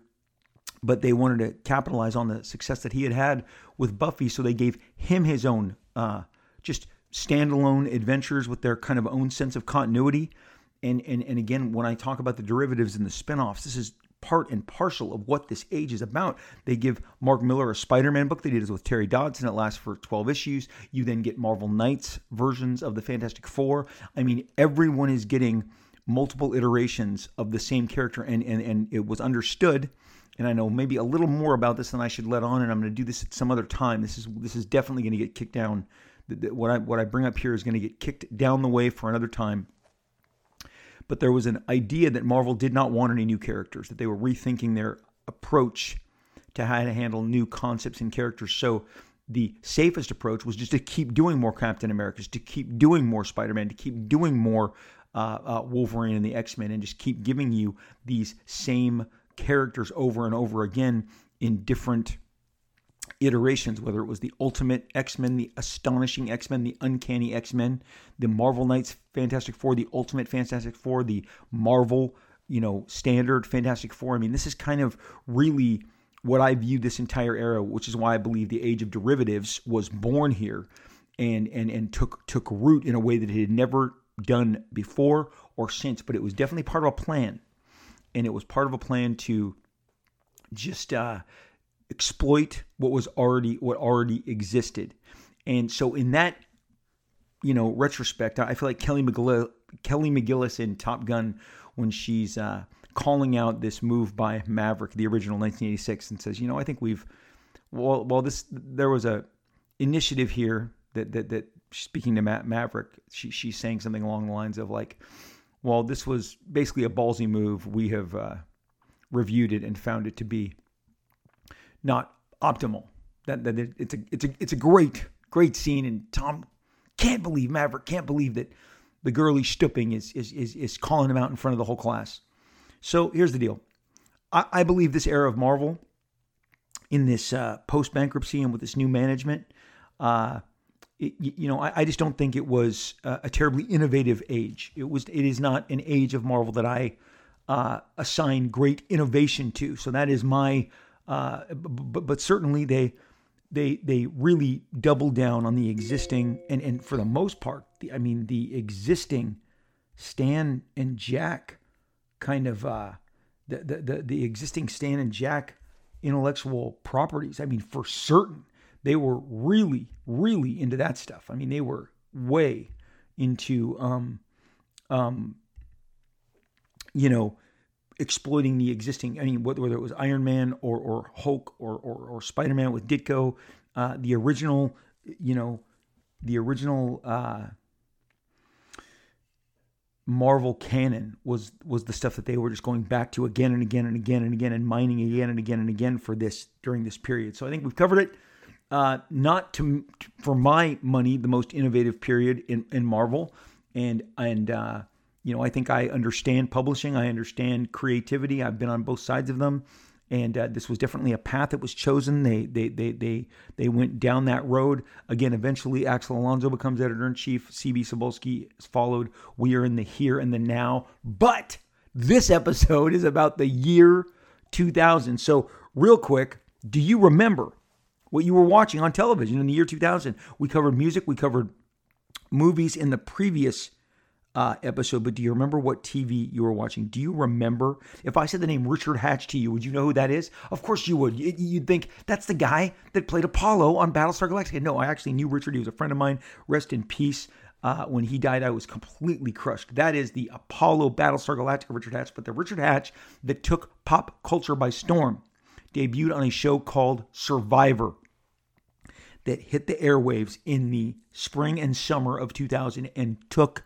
but they wanted to capitalize on the success that he had had with Buffy, so they gave him his own uh, just standalone adventures with their kind of own sense of continuity. And, and and again, when I talk about the derivatives and the spinoffs, this is part and parcel of what this age is about. They give Mark Millar a Spider-Man book. They did it with Terry Dodson. It lasts for 12 issues. You then get Marvel Knights versions of the Fantastic Four. I mean, everyone is getting multiple iterations of the same character, and and, and it was understood – and I know maybe a little more about this than I should let on, and I'm going to do this at some other time. This is this is definitely going to get kicked down. What I what I bring up here is going to get kicked down the way for another time. But there was an idea that Marvel did not want any new characters; that they were rethinking their approach to how to handle new concepts and characters. So the safest approach was just to keep doing more Captain Americas, to keep doing more Spider Man, to keep doing more uh, uh, Wolverine and the X Men, and just keep giving you these same characters over and over again in different iterations, whether it was the Ultimate X Men, the Astonishing X Men, the Uncanny X Men, the Marvel Knights Fantastic Four, the Ultimate Fantastic Four, the Marvel, you know, Standard Fantastic Four. I mean, this is kind of really what I view this entire era, which is why I believe the Age of Derivatives was born here and and and took took root in a way that it had never done before or since. But it was definitely part of a plan and it was part of a plan to just uh, exploit what was already what already existed. And so in that you know retrospect, I feel like Kelly McGillis, Kelly McGillis in Top Gun when she's uh, calling out this move by Maverick, the original 1986, and says, you know, I think we've well, well, this there was a initiative here that that that speaking to Ma- Maverick, she, she's saying something along the lines of like, well, this was basically a ballsy move, we have uh, reviewed it and found it to be not optimal. That, that it's a it's a it's a great great scene, and Tom can't believe Maverick can't believe that the girl he's stooping is is is is calling him out in front of the whole class. So here's the deal. I, I believe this era of Marvel, in this uh, post bankruptcy and with this new management, uh, it, you know, I, I, just don't think it was a, a, terribly innovative age. It was. It is not an age of Marvel that I uh, assign great innovation to. So that is my. Uh, but, certainly they they they really doubled down on the existing and and for the most part, the, I mean the existing Stan and Jack kind of uh, the, the the the existing Stan and Jack intellectual properties. I mean, for certain they were really, really into that stuff. I mean, they were way into, um, um, you know, exploiting the existing. I mean, whether, it was Iron Man or or Hulk or or, or Spider Man with Ditko, uh, the original, you know, the original. Uh, Marvel canon was was the stuff that they were just going back to again and again and again and again and mining again and again and again for this during this period. So I think we've covered it uh, not to for my money the most innovative period in, in Marvel, and and uh, you know I think I understand publishing, I understand creativity. I've been on both sides of them, and uh, this was definitely a path that was chosen. They they they they they went down that road again. Eventually, Axel Alonso becomes editor in chief. CB Cebulski is followed. We are in the here and the now, but this episode is about the year 2000. So, real quick, do you remember what you were watching on television in the year 2000? We covered music. We covered movies in the previous uh, episode, but do you remember what TV you were watching? Do you remember? If I said the name Richard Hatch to you, would you know who that is? Of course you would. You'd think that's the guy that played Apollo on Battlestar Galactica. No, I actually knew Richard. He was a friend of mine. Rest in peace. Uh, when he died, I was completely crushed. That is the Apollo Battlestar Galactica Richard Hatch, but the Richard Hatch that took pop culture by storm debuted on a show called Survivor that hit the airwaves in the spring and summer of 2000 and took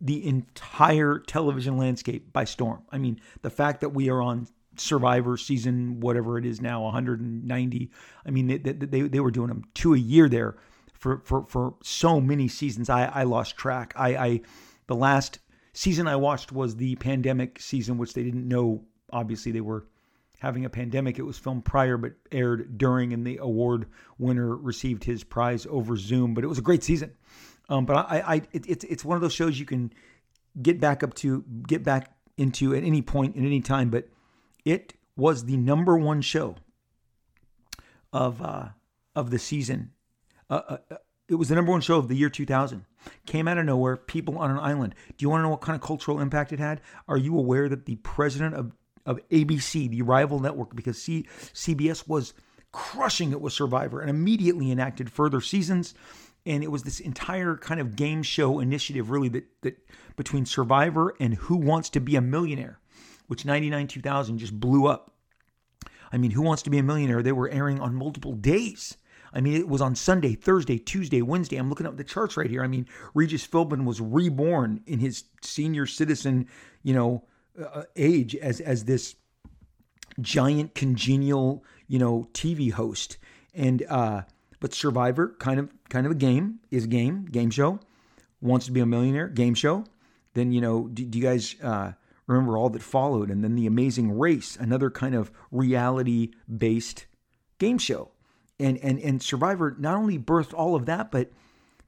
the entire television landscape by storm. I mean, the fact that we are on Survivor season, whatever it is now, 190. I mean, they, they, they were doing them two a year there for, for, for so many seasons. I, I lost track. I, I, the last season I watched was the pandemic season, which they didn't know. Obviously, they were having a pandemic. It was filmed prior, but aired during, and the award winner received his prize over Zoom. But it was a great season. Um, but I, I it, it's it's one of those shows you can get back up to, get back into at any point in any time. But it was the number one show of uh, of the season. Uh, uh, uh it was the number one show of the year 2000. Came out of nowhere, people on an island. Do you want to know what kind of cultural impact it had? Are you aware that the president of, of ABC, the rival network, because C, CBS was crushing it with Survivor and immediately enacted further seasons and it was this entire kind of game show initiative really that that between survivor and who wants to be a millionaire which 99 2000 just blew up i mean who wants to be a millionaire they were airing on multiple days I mean, it was on Sunday, Thursday, Tuesday, Wednesday. I'm looking up the charts right here. I mean, Regis Philbin was reborn in his senior citizen, you know, uh, age as as this giant congenial, you know, TV host. And uh, but Survivor, kind of kind of a game, is a game, game show. Wants to be a millionaire, game show. Then you know, do, do you guys uh, remember all that followed? And then the Amazing Race, another kind of reality based game show. And and and Survivor not only birthed all of that, but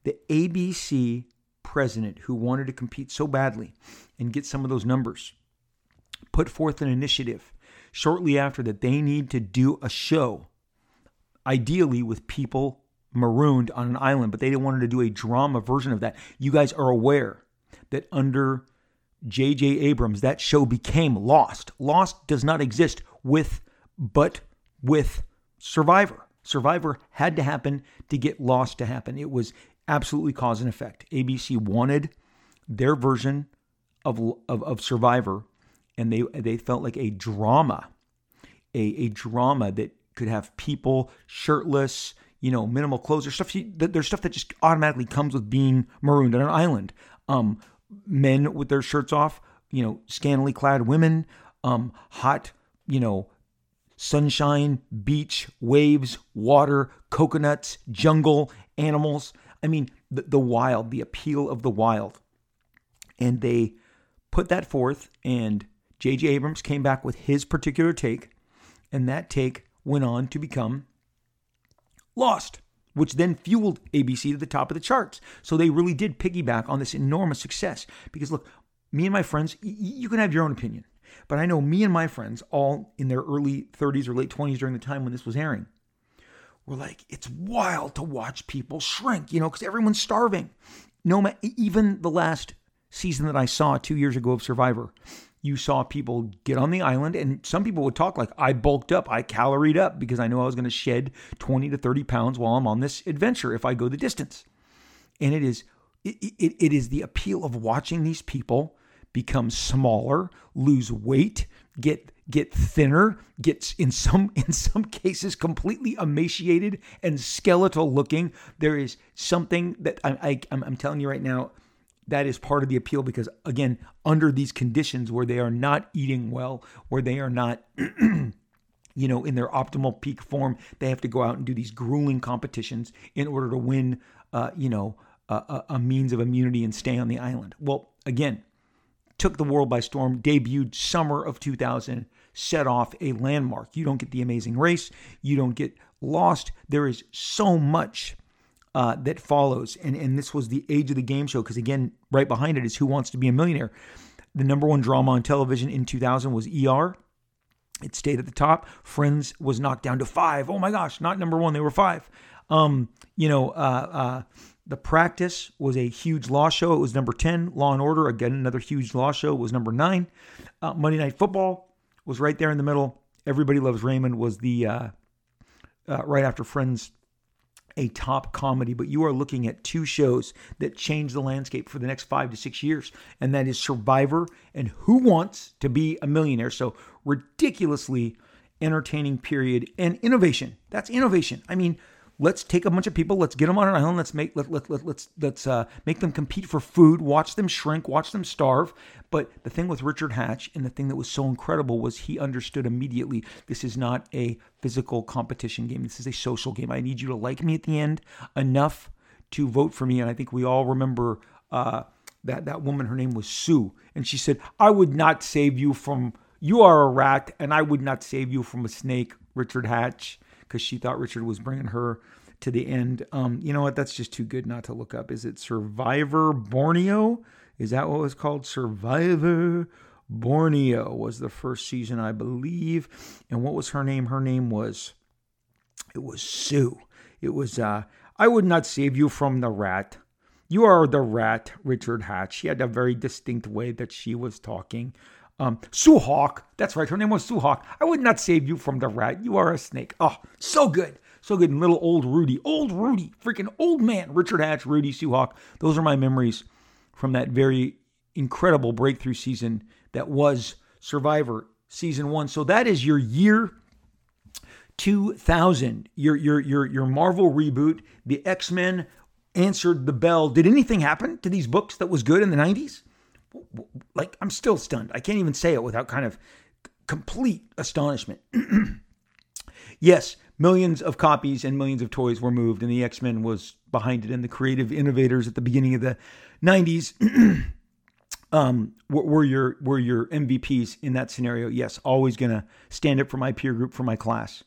the ABC president who wanted to compete so badly and get some of those numbers put forth an initiative shortly after that they need to do a show ideally with people marooned on an island, but they wanted to do a drama version of that. You guys are aware that under J.J. Abrams, that show became Lost. Lost does not exist with, but with Survivor. Survivor had to happen to get Lost to happen. It was absolutely cause and effect. ABC wanted their version of, of, of Survivor, and they they felt like a drama, a, a drama that could have people shirtless, you know, minimal clothes. There's stuff. There's stuff that just automatically comes with being marooned on an island. Um, men with their shirts off, you know, scantily clad women, um, hot, you know, sunshine, beach, waves, water, coconuts, jungle, animals. I mean, the, the wild, the appeal of the wild. And they put that forth, and J.J. Abrams came back with his particular take, and that take went on to become Lost, which then fueled ABC to the top of the charts. So they really did piggyback on this enormous success. Because look, me and my friends, y- you can have your own opinion, but I know me and my friends, all in their early 30s or late 20s during the time when this was airing, were like, it's wild to watch people shrink, you know, because everyone's starving. No, even the last season that I saw two years ago of Survivor, you saw people get on the island and some people would talk like i bulked up i caloried up because i knew i was going to shed 20 to 30 pounds while i'm on this adventure if i go the distance. And it is it, it, it is the appeal of watching these people become smaller lose weight get get thinner get in some in some cases completely emaciated and skeletal looking there is something that I, I I'm telling you right now that is part of the appeal because again under these conditions where they are not eating well where they are not you know in their optimal peak form they have to go out and do these grueling competitions in order to win uh, you know a, a means of immunity and stay on the island well again took the world by storm debuted summer of 2000 set off a landmark. You don't get the amazing race, you don't get lost. There is so much uh, that follows. And, and this was the age of the game show because, again, right behind it is Who Wants to Be a Millionaire. The number one drama on television in 2000 was ER. It stayed at the top. Friends was knocked down to five. Oh my gosh, not number one, they were five. Um, you know, uh, uh, The Practice was a huge law show. It was number 10. Law and Order, again, another huge law show, was number nine. Uh, Monday Night Football was right there in the middle. Everybody Loves Raymond was the uh, uh, right after Friends a top comedy, but you are looking at two shows that change the landscape for the next five to six years, and that is Survivor and Who Wants to Be a Millionaire. So ridiculously entertaining period and innovation. That's innovation. I mean, let's take a bunch of people, let's get them on an island, let's make let, let, let let's let's uh, make them compete for food, watch them shrink, watch them starve. But the thing with Richard Hatch and the thing that was so incredible was he understood immediately this is not a physical competition game. This is a social game. I need you to like me at the end enough to vote for me. And I think we all remember uh, that that woman. Her name was Sue, and she said, "I would not save you from." You are a rat, and I would not save you from a snake, Richard Hatch because she thought Richard was bringing her to the end. Um, you know what? That's just too good not to look up. Is it Survivor Borneo? Is that what was called? Survivor Borneo was the first season, I believe. And what was her name? Her name was it was Sue. It was uh I would not save you from the rat. You are the rat, Richard Hatch. She had a very distinct way that she was talking. Um, Sue Hawk, that's right, her name was Sue Hawk. I would not save you from the rat. You are a snake. Oh, so good. So good. And little old Rudy, old Rudy, freaking old man, Richard Hatch, Rudy Sue Hawk. Those are my memories from that very incredible breakthrough season that was Survivor season one. So that is your year 2000, your your your your Marvel reboot. The X Men answered the bell. Did anything happen to these books that was good in the 90s? Like I'm still stunned. I can't even say it without kind of complete astonishment. yes, millions of copies and millions of toys were moved, and the X Men was behind it. And the creative innovators at the beginning of the '90s um, were, your were your MVPs in that scenario. Yes, always gonna stand up for my peer group, for my class.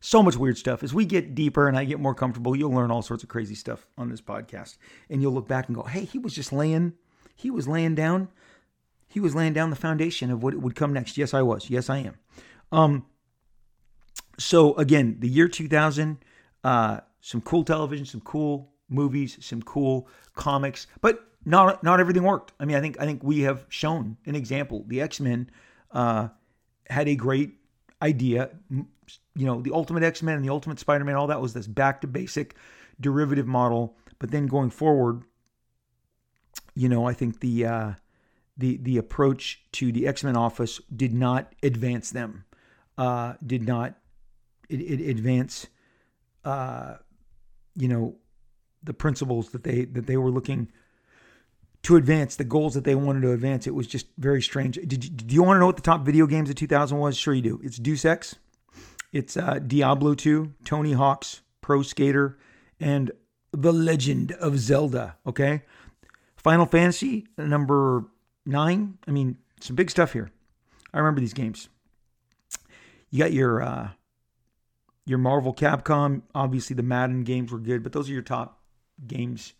So much weird stuff. As we get deeper and I get more comfortable, you'll learn all sorts of crazy stuff on this podcast, and you'll look back and go, "Hey, he was just laying." He was laying down, he was laying down the foundation of what would come next. Yes, I was. Yes, I am. Um, so again, the year 2000, uh, some cool television, some cool movies, some cool comics, but not not everything worked. I mean, I think I think we have shown an example. The X Men uh, had a great idea. You know, the Ultimate X Men and the Ultimate Spider Man, all that was this back to basic derivative model. But then going forward, you know, I think the uh, the the approach to the X Men office did not advance them, uh, did not it, it advance, uh, you know, the principles that they that they were looking to advance, the goals that they wanted to advance. It was just very strange. Did you, do you want to know what the top video games of 2000 was? Sure, you do. It's Deus Ex, it's uh, Diablo 2, Tony Hawk's Pro Skater, and The Legend of Zelda. Okay, Final Fantasy number nine. I mean, some big stuff here. I remember these games. You got your uh, your Marvel Capcom. Obviously, the Madden games were good, but those are your top games.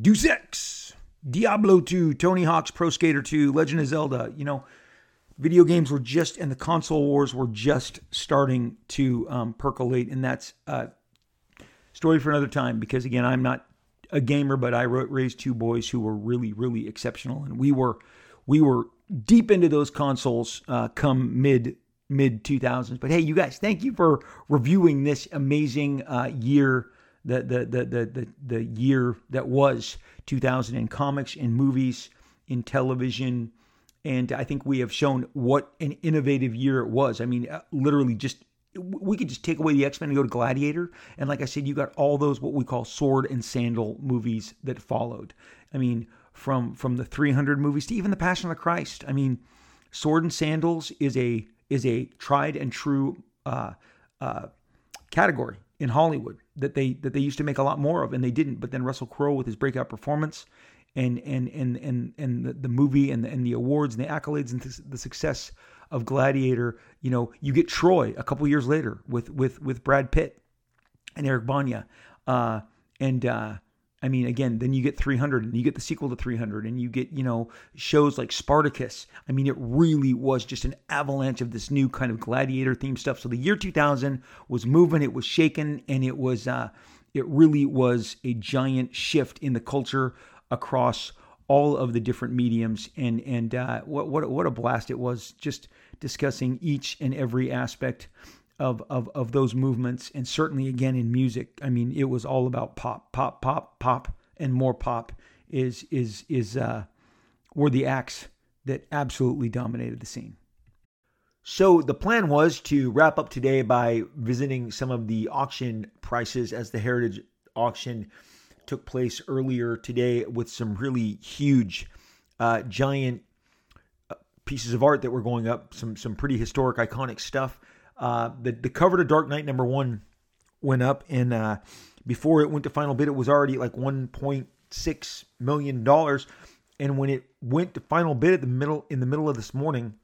Deus Ex, Diablo 2, Tony Hawk's Pro Skater 2, Legend of Zelda. You know, video games were just, and the console wars were just starting to um, percolate. And that's a story for another time because, again, I'm not a gamer, but I raised two boys who were really, really exceptional, and we were we were deep into those consoles uh, come mid mid 2000s. But hey, you guys, thank you for reviewing this amazing uh, year, the, the the the the the year that was 2000 in comics, in movies, in television. And I think we have shown what an innovative year it was. I mean, uh, literally just we could just take away the X Men and go to Gladiator. And like I said, you got all those what we call sword and sandal movies that followed. I mean, from from the 300 movies to even the Passion of the Christ. I mean, sword and sandals is a is a tried and true uh, uh, category in Hollywood that they that they used to make a lot more of, and they didn't. But then Russell Crowe with his breakout performance. And and and and and the, the movie and the, and the awards and the accolades and the success of Gladiator. You know, you get Troy a couple years later with with with Brad Pitt and Eric Bana, uh, and uh, I mean, again, then you get 300 and you get the sequel to 300 and you get, you know, shows like Spartacus. I mean, it really was just an avalanche of this new kind of gladiator theme stuff. So the year 2000 was moving, it was shaken, and it was, uh, it really was a giant shift in the culture across all of the different mediums. And, and, uh, what, what, what a blast it was just discussing each and every aspect of, of, of those movements. And certainly again in music, I mean, it was all about pop, pop, pop, pop, and more pop is, is, is, uh, were the acts that absolutely dominated the scene. So the plan was to wrap up today by visiting some of the auction prices as the Heritage auction took place earlier today with some really huge, uh, giant uh, pieces of art that were going up. Some some pretty historic, iconic stuff. Uh, the the cover to Dark Knight number one went up, and uh, before it went to final bid, it was already like 1.6 million dollars. And when it went to final bid at the middle in the middle of this morning,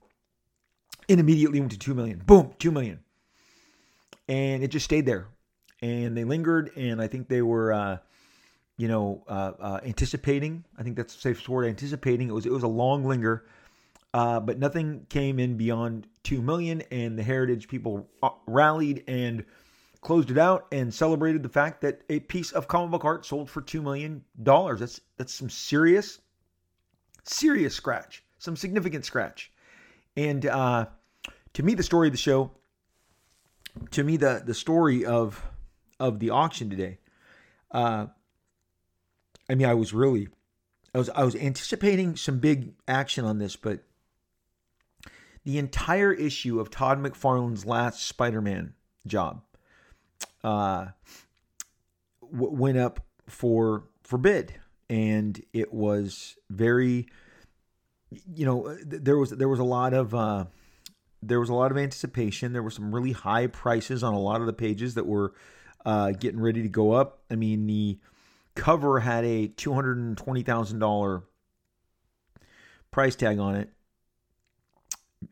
it immediately went to two million. Boom, two million, and it just stayed there. And they lingered, and I think they were, uh, you know, uh, uh, anticipating. I think that's a safe word. Anticipating. It was it was a long linger uh, but nothing came in beyond two million, and the Heritage people uh, rallied and closed it out and celebrated the fact that a piece of comic book art sold for two million dollars. That's that's some serious, serious scratch, some significant scratch. And uh, to me, the story of the show, to me, the the story of of the auction today, uh, I mean, I was really, I was I was anticipating some big action on this, but the entire issue of Todd McFarlane's last Spider-Man job uh, w- went up for for bid, and it was very, you know, there was there was a lot of uh, there was a lot of anticipation. There were some really high prices on a lot of the pages that were uh, getting ready to go up. I mean, the cover had a two hundred and twenty thousand dollar price tag on it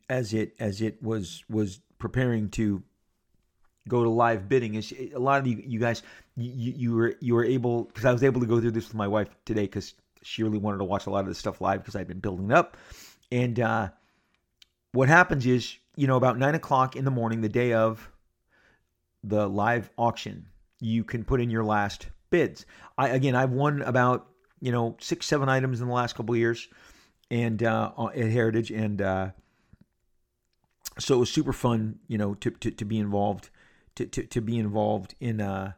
as it as it was was preparing to go to live bidding. Is a lot of you, you guys you, you were you were able because I was able to go through this with my wife today because she really wanted to watch a lot of this stuff live because I'd been building up. And uh, what happens is you know about nine o'clock in the morning the day of the live auction you can put in your last bids. I again I've won about you know six seven items in the last couple years and uh, at Heritage and uh, so it was super fun, you know, to to, to be involved, to, to, to be involved in uh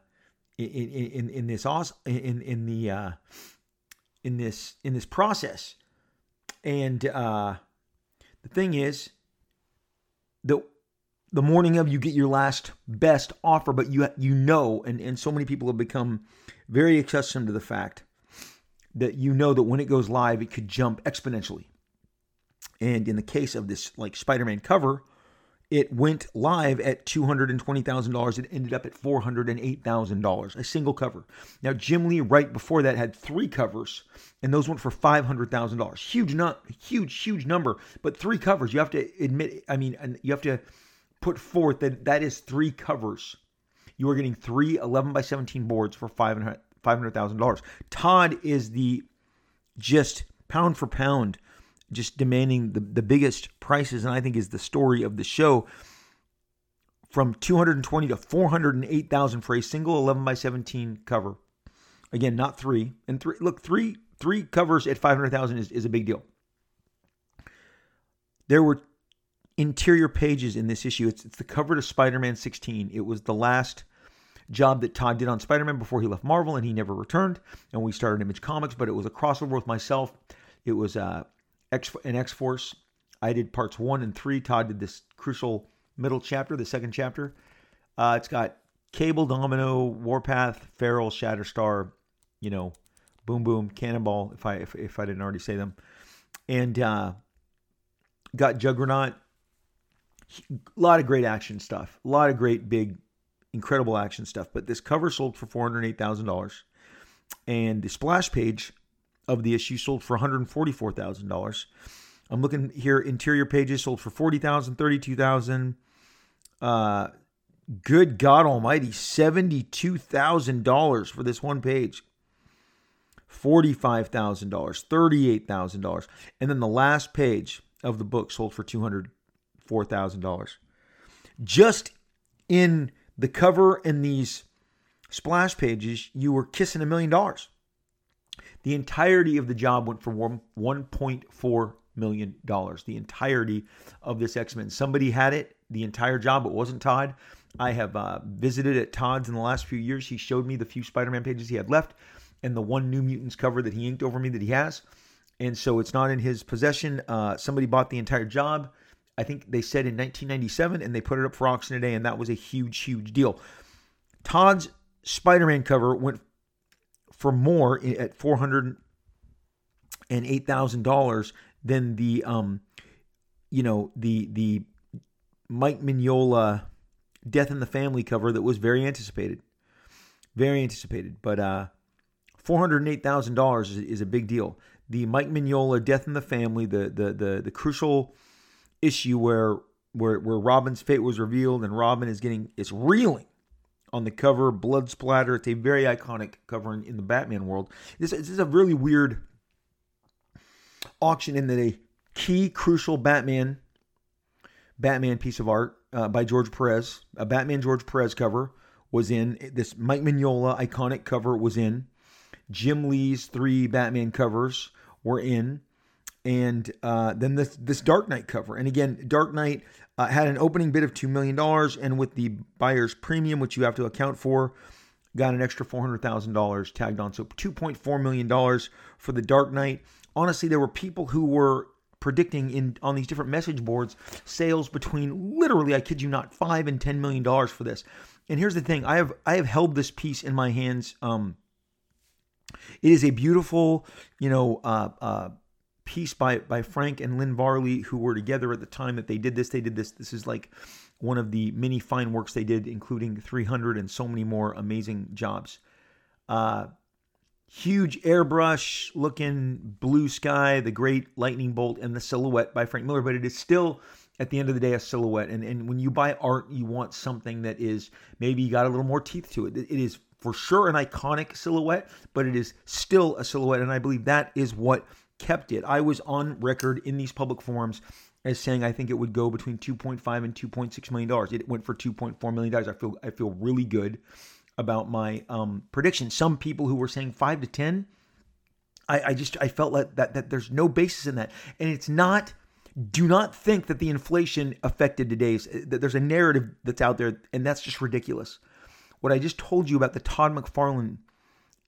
in in in this awesome in in the uh in this in this process, and uh the thing is, the the morning of you get your last best offer, but you you know, and and so many people have become very accustomed to the fact that you know that when it goes live, it could jump exponentially. And in the case of this like Spider-Man cover, it went live at $220,000. It ended up at $408,000, a single cover. Now, Jim Lee, right before that, had three covers, and those went for $500,000. Huge, not huge, huge number, but three covers. You have to admit, I mean, and you have to put forth that that is three covers. You are getting three 11 by 17 boards for $500,000. Todd is the just pound for pound just demanding the, the biggest prices, and I think is the story of the show. From 220 to 408,000 for a single 11 by 17 cover. Again, not three. And three, look, three three covers at 500,000 is, is a big deal. There were interior pages in this issue. It's, it's the cover to Spider Man 16. It was the last job that Todd did on Spider Man before he left Marvel and he never returned. And we started Image Comics, but it was a crossover with myself. It was uh, X in X Force. I did parts one and three. Todd did this crucial middle chapter, the second chapter. Uh, it's got Cable, Domino, Warpath, Feral, Shatterstar, you know, Boom Boom, Cannonball. If I if, if I didn't already say them, and uh, got Juggernaut. A lot of great action stuff. A lot of great big, incredible action stuff. But this cover sold for four hundred eight thousand dollars, and the splash page of the issue sold for $144,000. I'm looking here. Interior pages sold for forty thousand, thirty-two thousand. Uh, good God Almighty, seventy-two thousand dollars for this one page. Forty-five thousand dollars, thirty-eight thousand dollars, and then the last page of the book sold for two hundred four thousand dollars. Just in the cover and these splash pages, you were kissing a million dollars. The entirety of the job went for $1.4 million. The entirety of this X Men. Somebody had it, the entire job. It wasn't Todd. I have uh, visited at Todd's in the last few years. He showed me the few Spider Man pages he had left and the one New Mutants cover that he inked over me that he has. And so it's not in his possession. Uh, somebody bought the entire job. I think they said in 1997, and they put it up for auction today, and that was a huge, huge deal. Todd's Spider Man cover went for more at four hundred and eight thousand dollars than the um, you know, the the Mike Mignola Death in the Family cover that was very anticipated, very anticipated. But uh, four hundred eight thousand dollars is a big deal. The Mike Mignola Death in the Family, the the the the crucial issue where where where Robin's fate was revealed and Robin is getting is reeling on the cover, blood splatter. It's a very iconic cover in, in the Batman world. This, this is a really weird auction in that a key, crucial Batman Batman piece of art uh, by George Perez, a Batman George Perez cover was in. This Mike Mignola iconic cover was in. Jim Lee's three Batman covers were in. And uh, then this this Dark Knight cover, and again, Dark Knight uh, had an opening bid of $2 million, and with the buyer's premium, which you have to account for, got an extra $400,000 tagged on. So $2.4 million for the Dark Knight. Honestly, there were people who were predicting in on these different message boards sales between literally, I kid you not, five and ten million dollars for this. And here's the thing: I have I have held this piece in my hands. Um, it is a beautiful, you know, uh, uh, piece by by Frank and Lynn Varley, who were together at the time that they did this. They did this. This is like one of the many fine works they did, including 300 and so many more amazing jobs. Uh, huge airbrush looking blue sky, the great lightning bolt, and the silhouette by Frank Miller, but it is still at the end of the day a silhouette. And and when you buy art, you want something that is maybe you got a little more teeth to it. It is for sure an iconic silhouette, but it is still a silhouette, and I believe that is what kept it. I was on record in these public forums as saying I think it would go between 2.5 and 2.6 million dollars. It went for 2.4 million dollars. I feel I feel really good about my um, prediction. Some people who were saying five to 10, I, I just I felt like that that there's no basis in that, and it's not. Do not think that the inflation affected today's. That there's a narrative that's out there, and that's just ridiculous. What I just told you about the Todd McFarlane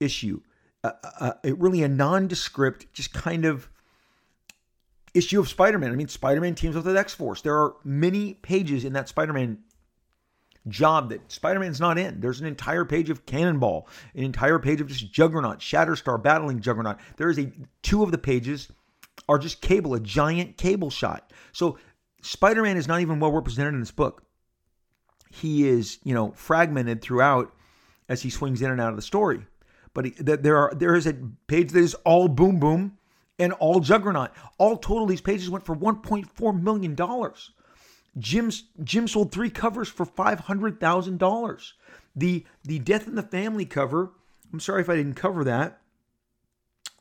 issue a, a, really a nondescript, just kind of issue of Spider-Man. I mean, Spider-Man teams with the X-Force. There are many pages in that Spider-Man job that Spider-Man's not in. There's an entire page of Cannonball, an entire page of just Juggernaut, Shatterstar battling Juggernaut. There is a two of the pages are just cable, a giant cable shot. So Spider-Man is not even well represented in this book. He is, you know, fragmented throughout as he swings in and out of the story but there are there is a page that is all boom boom and all juggernaut. All total, these pages went for 1.4 million dollars. Jim's Jim sold three covers for five hundred thousand dollars. The the Death in the Family cover. I'm sorry if I didn't cover that.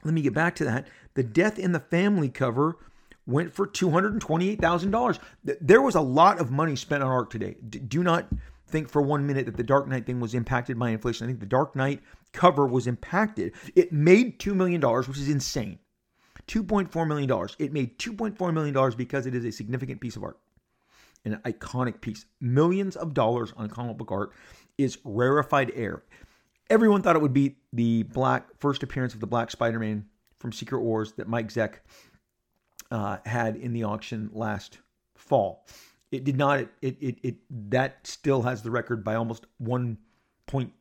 Let me get back to that. The Death in the Family cover went for $228,000. There was a lot of money spent on art today. Do not think for one minute that the Dark Knight thing was impacted by inflation. I think the Dark Knight cover was impacted. It made $2 million, which is insane. $2.4 million. It made $2.4 million because it is a significant piece of art, an iconic piece. Millions of dollars on comic book art is rarefied air. Everyone thought it would be the black first appearance of the Black Spider-Man from Secret Wars that Mike Zeck uh, had in the auction last fall. It did not. It, it it that still has the record by almost one point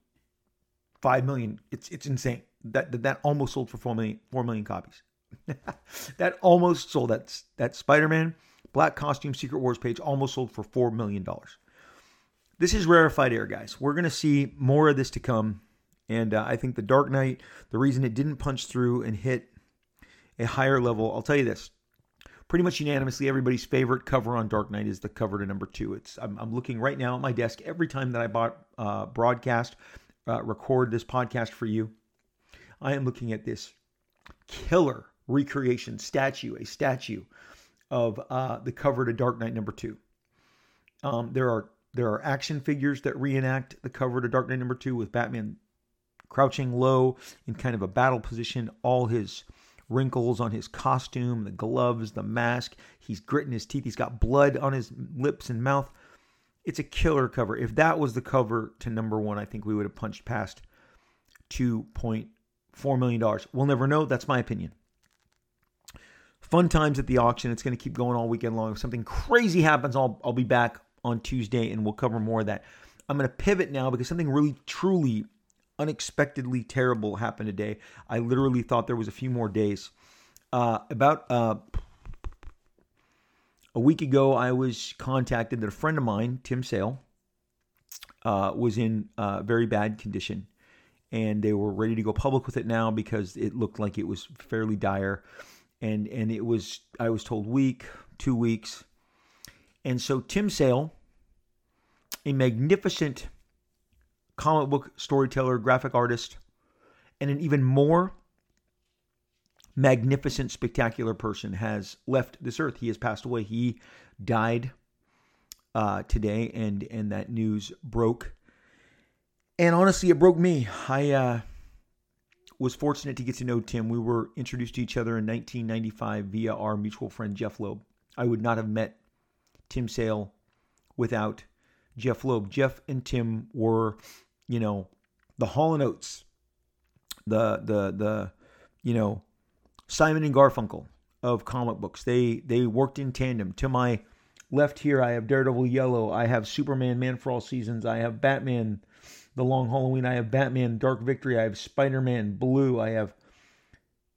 five million. It's it's insane. That that, that almost sold for four million four million copies. that almost sold. That's that Spider-Man Black Costume Secret Wars page almost sold for four million dollars. This is rarefied air, guys. We're gonna see more of this to come, and uh, I think the Dark Knight. The reason it didn't punch through and hit a higher level, I'll tell you this: pretty much unanimously, everybody's favorite cover on Dark Knight is the cover to number two. It's I'm, I'm looking right now at my desk every time that I bought uh, broadcast, uh, record this podcast for you. I am looking at this killer recreation statue, a statue of uh, the cover to Dark Knight number two. Um, there are there are action figures that reenact the cover to Dark Knight number two with Batman crouching low in kind of a battle position, all his wrinkles on his costume, the gloves, the mask. He's gritting his teeth. He's got blood on his lips and mouth. It's a killer cover. If that was the cover to number one, I think we would have punched past $2.4 million. We'll never know. That's my opinion. Fun times at the auction. It's going to keep going all weekend long. If something crazy happens, I'll, I'll be back on Tuesday and we'll cover more of that. I'm going to pivot now because something really, truly unexpectedly terrible happened today. I literally thought there was a few more days. Uh, about uh, a week ago, I was contacted that a friend of mine, Tim Sale, uh, was in uh, very bad condition, and they were ready to go public with it now because it looked like it was fairly dire, and and it was I was told week, two weeks, and so Tim Sale, a magnificent comic book storyteller, graphic artist, and an even more magnificent, spectacular person has left this earth. He has passed away. He died uh, today, and and that news broke. And honestly, it broke me. I uh, was fortunate to get to know Tim. We were introduced to each other in 1995 via our mutual friend Jeph Loeb. I would not have met Tim Sale without Jeph Loeb. Jeph and Tim were, you know, the Hall and Oates, the the the, you know, Simon and Garfunkel of comic books. They they worked in tandem. To my left here, I have Daredevil Yellow. I have Superman Man for All Seasons. I have Batman, The Long Halloween. I have Batman Dark Victory. I have Spider Man Blue. I have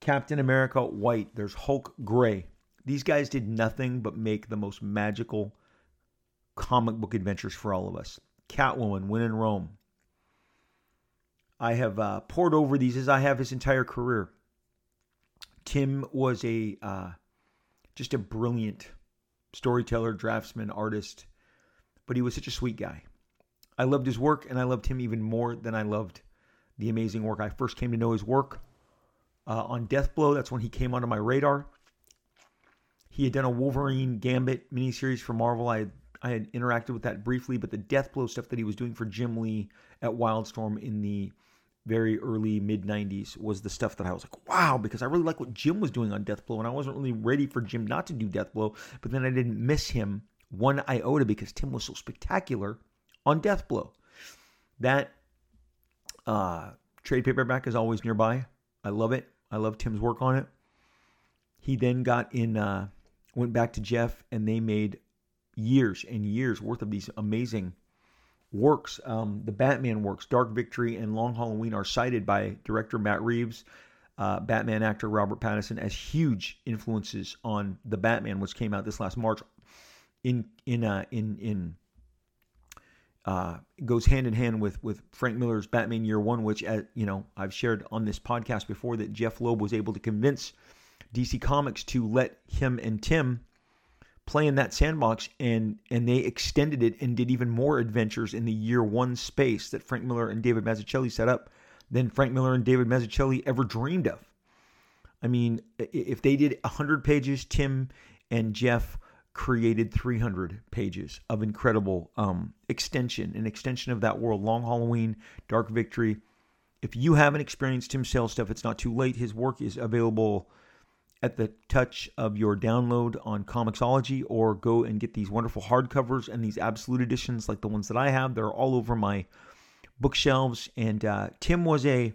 Captain America White. There's Hulk Gray. These guys did nothing but make the most magical comic book adventures for all of us. Catwoman, When in Rome. I have uh, pored over these as I have his entire career. Tim was a uh, just a brilliant storyteller, draftsman, artist, but he was such a sweet guy. I loved his work, and I loved him even more than I loved the amazing work. I first came to know his work uh, on Deathblow. That's when he came onto my radar. He had done a Wolverine Gambit miniseries for Marvel. I had I had interacted with that briefly, but the Deathblow stuff that he was doing for Jim Lee at Wildstorm in the very early mid 90s was the stuff that I was like, wow, because I really like what Jim was doing on Deathblow, and I wasn't really ready for Jim not to do Deathblow, but then I didn't miss him one iota because Tim was so spectacular on Deathblow. That uh, trade paperback is always nearby. I love it. I love Tim's work on it. He then got in, uh, went back to Jeff, and they made years and years worth of these amazing works. Um, the Batman works, Dark Victory and Long Halloween, are cited by director Matt Reeves, uh, Batman actor Robert Pattinson as huge influences on the Batman, which came out this last March. In in uh, in in uh, goes hand in hand with with Frank Miller's Batman Year One, which uh, you know I've shared on this podcast before that Jeph Loeb was able to convince DC Comics to let him and Tim play in that sandbox and and they extended it and did even more adventures in the year one space that Frank Miller and David Mazzucchelli set up than Frank Miller and David Mazzucchelli ever dreamed of. I mean, if they did 100 pages, Tim and Jeph created 300 pages of incredible um, extension, an extension of that world. Long Halloween, Dark Victory. If you haven't experienced Tim Sale stuff, it's not too late. His work is available at the touch of your download on Comixology or go and get these wonderful hardcovers and these absolute editions like the ones that I have. They're all over my bookshelves. And uh, Tim was a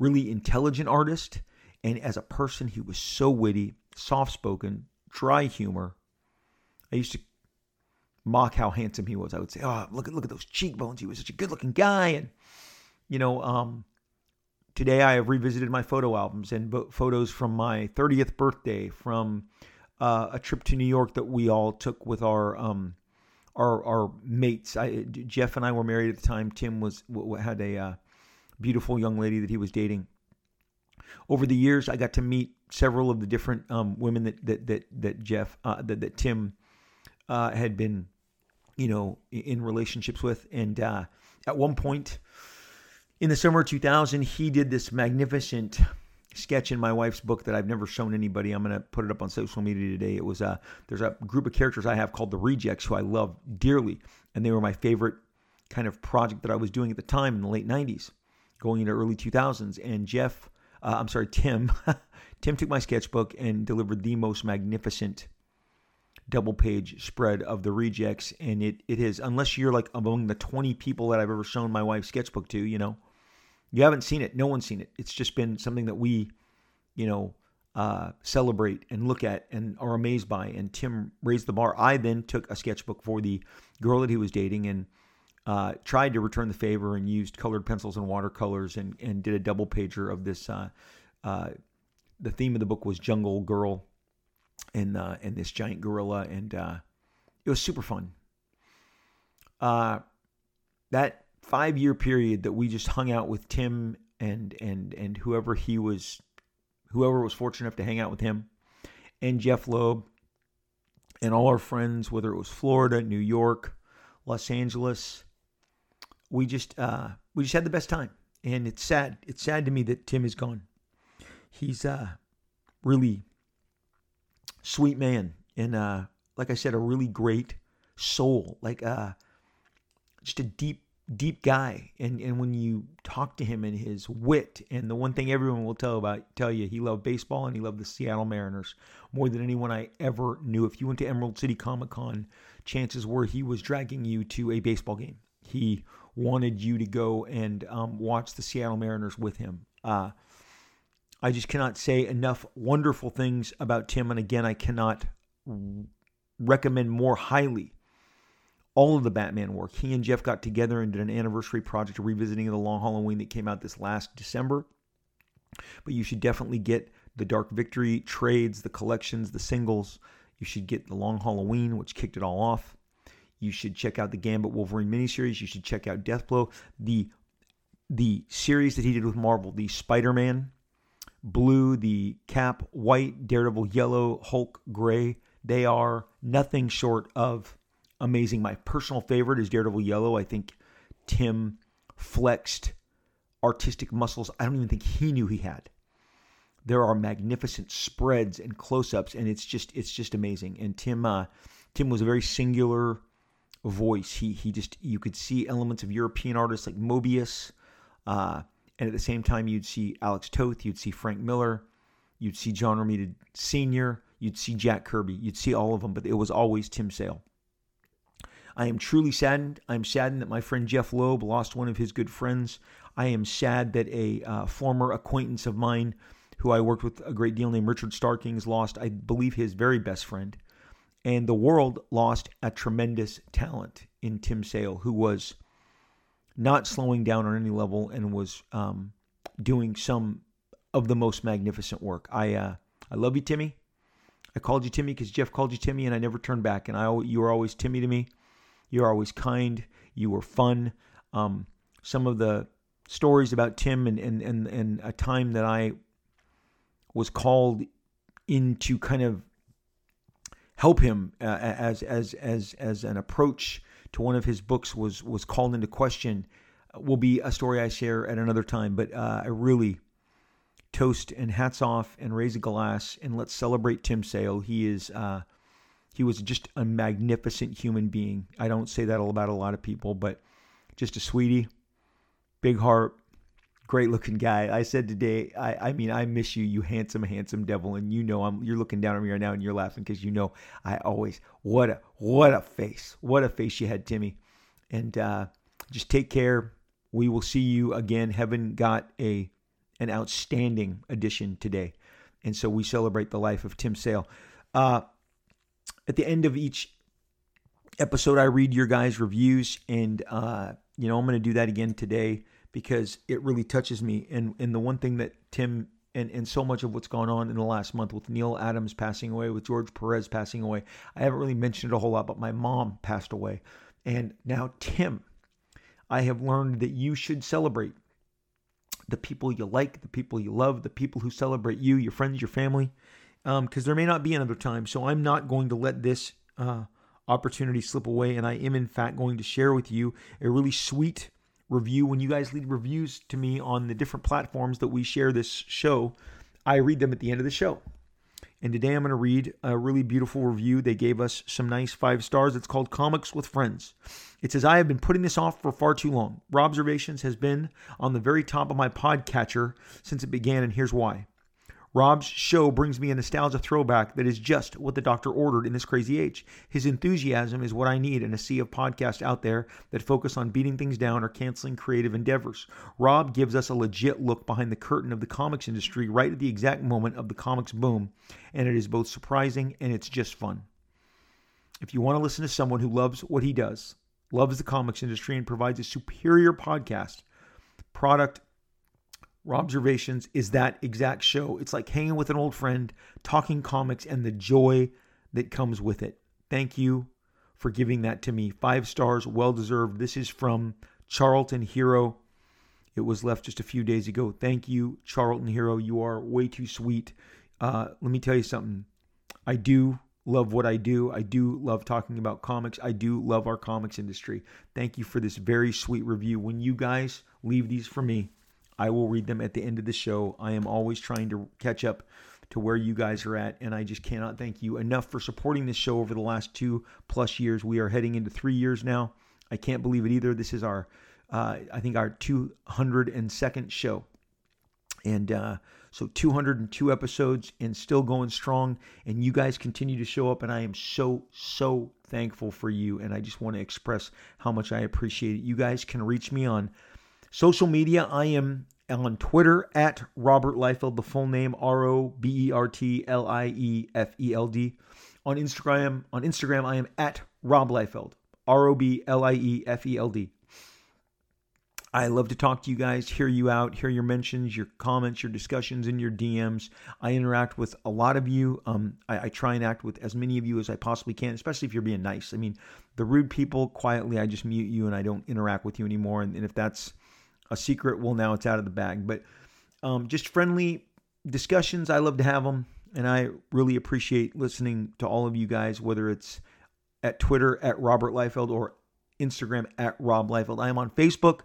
really intelligent artist. And as a person, he was so witty, soft spoken, dry humor. I used to mock how handsome he was. I would say, "Oh, look at look at those cheekbones. He was such a good-looking guy." And you know, um, Today, I have revisited my photo albums and photos from my 30th birthday, from uh, a trip to New York that we all took with our um, our, our mates. I, Jeph and I were married at the time. Tim was had a uh, beautiful young lady that he was dating. over the years, I got to meet several of the different um, women that that that that Jeph uh, that that Tim uh, had been, you know, in relationships with, and uh, at one point in the summer of 2000, he did this magnificent sketch in my wife's book that I've never shown anybody. I'm going to put it up on social media today. It was a uh, there's a group of characters I have called the Rejects who I love dearly, and they were my favorite kind of project that I was doing at the time in the late 90s, going into early 2000s. And Jeph, uh, I'm sorry, Tim, Tim took my sketchbook and delivered the most magnificent double page spread of the rejects and it it is unless you're like among the 20 people that I've ever shown my wife's sketchbook to, you know, you haven't seen it. No one's seen it. It's just been something that we, you know, uh, celebrate and look at and are amazed by. And Tim raised the bar. I then took a sketchbook for the girl that he was dating and uh, tried to return the favor and used colored pencils and watercolors and, and did a double pager of this. Uh, uh the theme of the book was Jungle Girl and uh, and this giant gorilla, and uh, it was super fun. that five year period that we just hung out with Tim and and and whoever he was, whoever was fortunate enough to hang out with him, and Jeph Loeb, and all our friends, whether it was Florida, New York, Los Angeles, we just uh, we just had the best time, and it's sad. It's sad to me that Tim is gone. He's uh, really sweet man, and uh, like I said, a really great soul, like uh, just a deep deep guy. And and when you talk to him and his wit and the one thing everyone will tell about tell you he loved baseball and he loved the Seattle Mariners more than anyone I ever knew. If you went to Emerald City Comic Con chances were he was dragging you to a baseball game. He wanted you to go and um, watch the Seattle Mariners with him. Uh, I just cannot say enough wonderful things about Tim. And again I cannot recommend more highly all of the Batman work. He and Jeph got together and did an anniversary project, revisiting the Long Halloween that came out this last December. But you should definitely get the Dark Victory trades, the collections, the singles. You should get the Long Halloween, which kicked it all off. You should check out the Gambit Wolverine miniseries. You should check out Deathblow. The the series that he did with Marvel, the Spider-Man blue, the Cap white, Daredevil yellow, Hulk gray. They are nothing short of amazing. My personal favorite is Daredevil Yellow. I think Tim flexed artistic muscles I don't even think he knew he had. There are magnificent spreads and close-ups, and it's just it's just amazing. And Tim uh, Tim was a very singular voice. He he just you could see elements of European artists like Moebius, uh, and at the same time you'd see Alex Toth, you'd see Frank Miller, you'd see John Romita Sr., you'd see Jack Kirby, you'd see all of them, but it was always Tim Sale. I am truly saddened. I'm saddened that my friend Jeph Loeb lost one of his good friends. I am sad that a uh, former acquaintance of mine, who I worked with a great deal, named Richard Starkings, lost, I believe, his very best friend. And the world lost a tremendous talent in Tim Sale, who was not slowing down on any level and was um, doing some of the most magnificent work. I uh, I love you, Timmy. I called you Timmy because Jeph called you Timmy, and I never turned back. And I you were always Timmy to me. You're always kind. You were fun. Um, some of the stories about Tim and, and, and, and a time that I was called in to kind of help him uh, as, as, as, as an approach to one of his books was, was called into question will be a story I share at another time. But uh, I really toast and hats off and raise a glass and let's celebrate Tim Sale. He is uh, he was just a magnificent human being. I don't say that all about a lot of people, but just a sweetie, big heart, great looking guy. I said today, I, I mean, I miss you, you handsome, handsome devil. And you know, I'm, you're looking down at me right now and you're laughing because you know, I always, what a, what a face, what a face you had, Timmy. And, uh, just take care. We will see you again. Heaven got a, an outstanding edition today. And so we celebrate the life of Tim Sale. Uh, at the end of each episode, I read your guys' reviews, and uh, you know I'm going to do that again today because it really touches me. And and the one thing that Tim and and so much of what's gone on in the last month with Neal Adams passing away, with George Perez passing away, I haven't really mentioned it a whole lot, but my mom passed away, and now Tim. I have learned that you should celebrate the people you like, the people you love, the people who celebrate you, your friends, your family, because um, there may not be another time. So I'm not going to let this uh, opportunity slip away. And I am, in fact, going to share with you a really sweet review. When you guys leave reviews to me on the different platforms that we share this show, I read them at the end of the show. And today I'm going to read a really beautiful review. They gave us some nice five stars. It's called Comics with Friends. It says, I have been putting this off for far too long. Robservations has been on the very top of my podcatcher since it began, and here's why. Rob's show brings me a nostalgia throwback that is just what the doctor ordered in this crazy age. His enthusiasm is what I need in a sea of podcasts out there that focus on beating things down or canceling creative endeavors. Rob gives us a legit look behind the curtain of the comics industry right at the exact moment of the comics boom, and it is both surprising and it's just fun. If you want to listen to someone who loves what he does, loves the comics industry, and provides a superior podcast, product, Robservations is that exact show. It's like hanging with an old friend, talking comics, and the joy that comes with it. Thank you for giving that to me. Five stars, well deserved. This is from Charlton Hero. It was left just a few days ago. Thank you, Charlton Hero. You are way too sweet. Uh, let me tell you something. I do love what I do. I do love talking about comics. I do love our comics industry. Thank you for this very sweet review. When you guys leave these for me, I will read them at the end of the show. I am always trying to catch up to where you guys are at, and I just cannot thank you enough for supporting this show over the last two plus years. We are heading into three years now. I can't believe it either. This is our, uh, I think, our 202nd show. And uh, so 202 episodes and still going strong. And you guys continue to show up. And I am so, so thankful for you. And I just want to express how much I appreciate it. You guys can reach me on Social media, I am on Twitter at Robert Liefeld, the full name R O B E R T L I E F E L D. On Instagram, on Instagram, I am at Rob Liefeld, R O B L I E F E L D. I love to talk to you guys, hear you out, hear your mentions, your comments, your discussions, and your DMs. I interact with a lot of you. Um, I, I, try and act with as many of you as I possibly can, especially if you're being nice. I mean, the rude people, quietly, I just mute you and I don't interact with you anymore. And, and if that's a secret. Well, now it's out of the bag. But um, just friendly discussions. I love to have them. And I really appreciate listening to all of you guys, whether it's at Twitter at Robert Liefeld or Instagram at Rob Liefeld. I am on Facebook.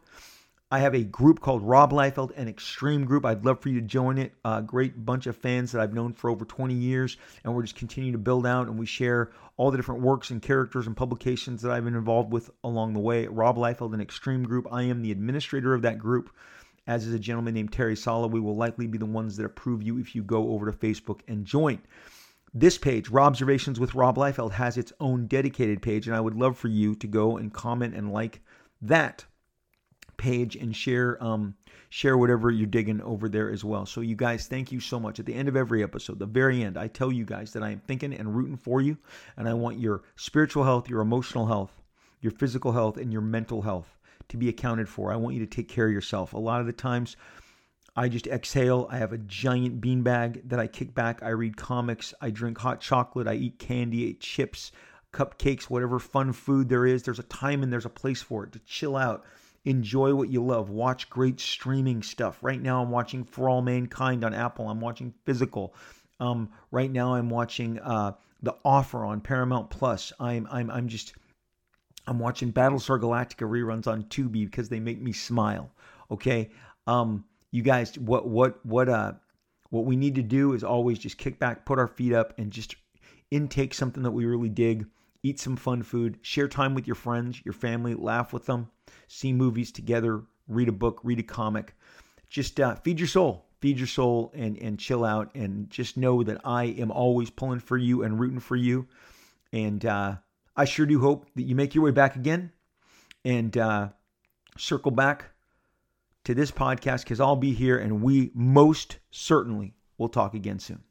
I have a group called Rob Liefeld, an extreme group. I'd love for you to join it. A great bunch of fans that I've known for over 20 years, and we're just continuing to build out and we share all the different works and characters and publications that I've been involved with along the way. Rob Liefeld, an extreme group. I am the administrator of that group, as is a gentleman named Terry Sala. We will likely be the ones that approve you if you go over to Facebook and join. This page, Robservations with Rob Liefeld, has its own dedicated page, and I would love for you to go and comment and like that page and share um, share whatever you're digging over there as well. So you guys, thank you so much. At the end of every episode, the very end, I tell you guys that I am thinking and rooting for you, and I want your spiritual health, your emotional health, your physical health, and your mental health to be accounted for. I want you to take care of yourself. A lot of the times. I just exhale. I have a giant beanbag that I kick back. I read comics. I drink hot chocolate. I eat candy, eat chips, cupcakes, whatever fun food there is. There's a time and there's a place for it to chill out enjoy what you love. Watch great streaming stuff. Right now, I'm watching For All Mankind on Apple. I'm watching Physical. Um, right now, I'm watching uh, The Offer on Paramount Plus. I'm I'm I'm just I'm watching Battlestar Galactica reruns on Tubi because they make me smile. Okay, um, you guys, what what what uh what we need to do is always just kick back, put our feet up, and just intake something that we really dig eat some fun food, share time with your friends, your family, laugh with them, see movies together, read a book, read a comic. Just uh, feed your soul, feed your soul, and and chill out, and just know that I am always pulling for you and rooting for you. And uh, I sure do hope that you make your way back again and uh, circle back to this podcast because I'll be here, and we most certainly will talk again soon.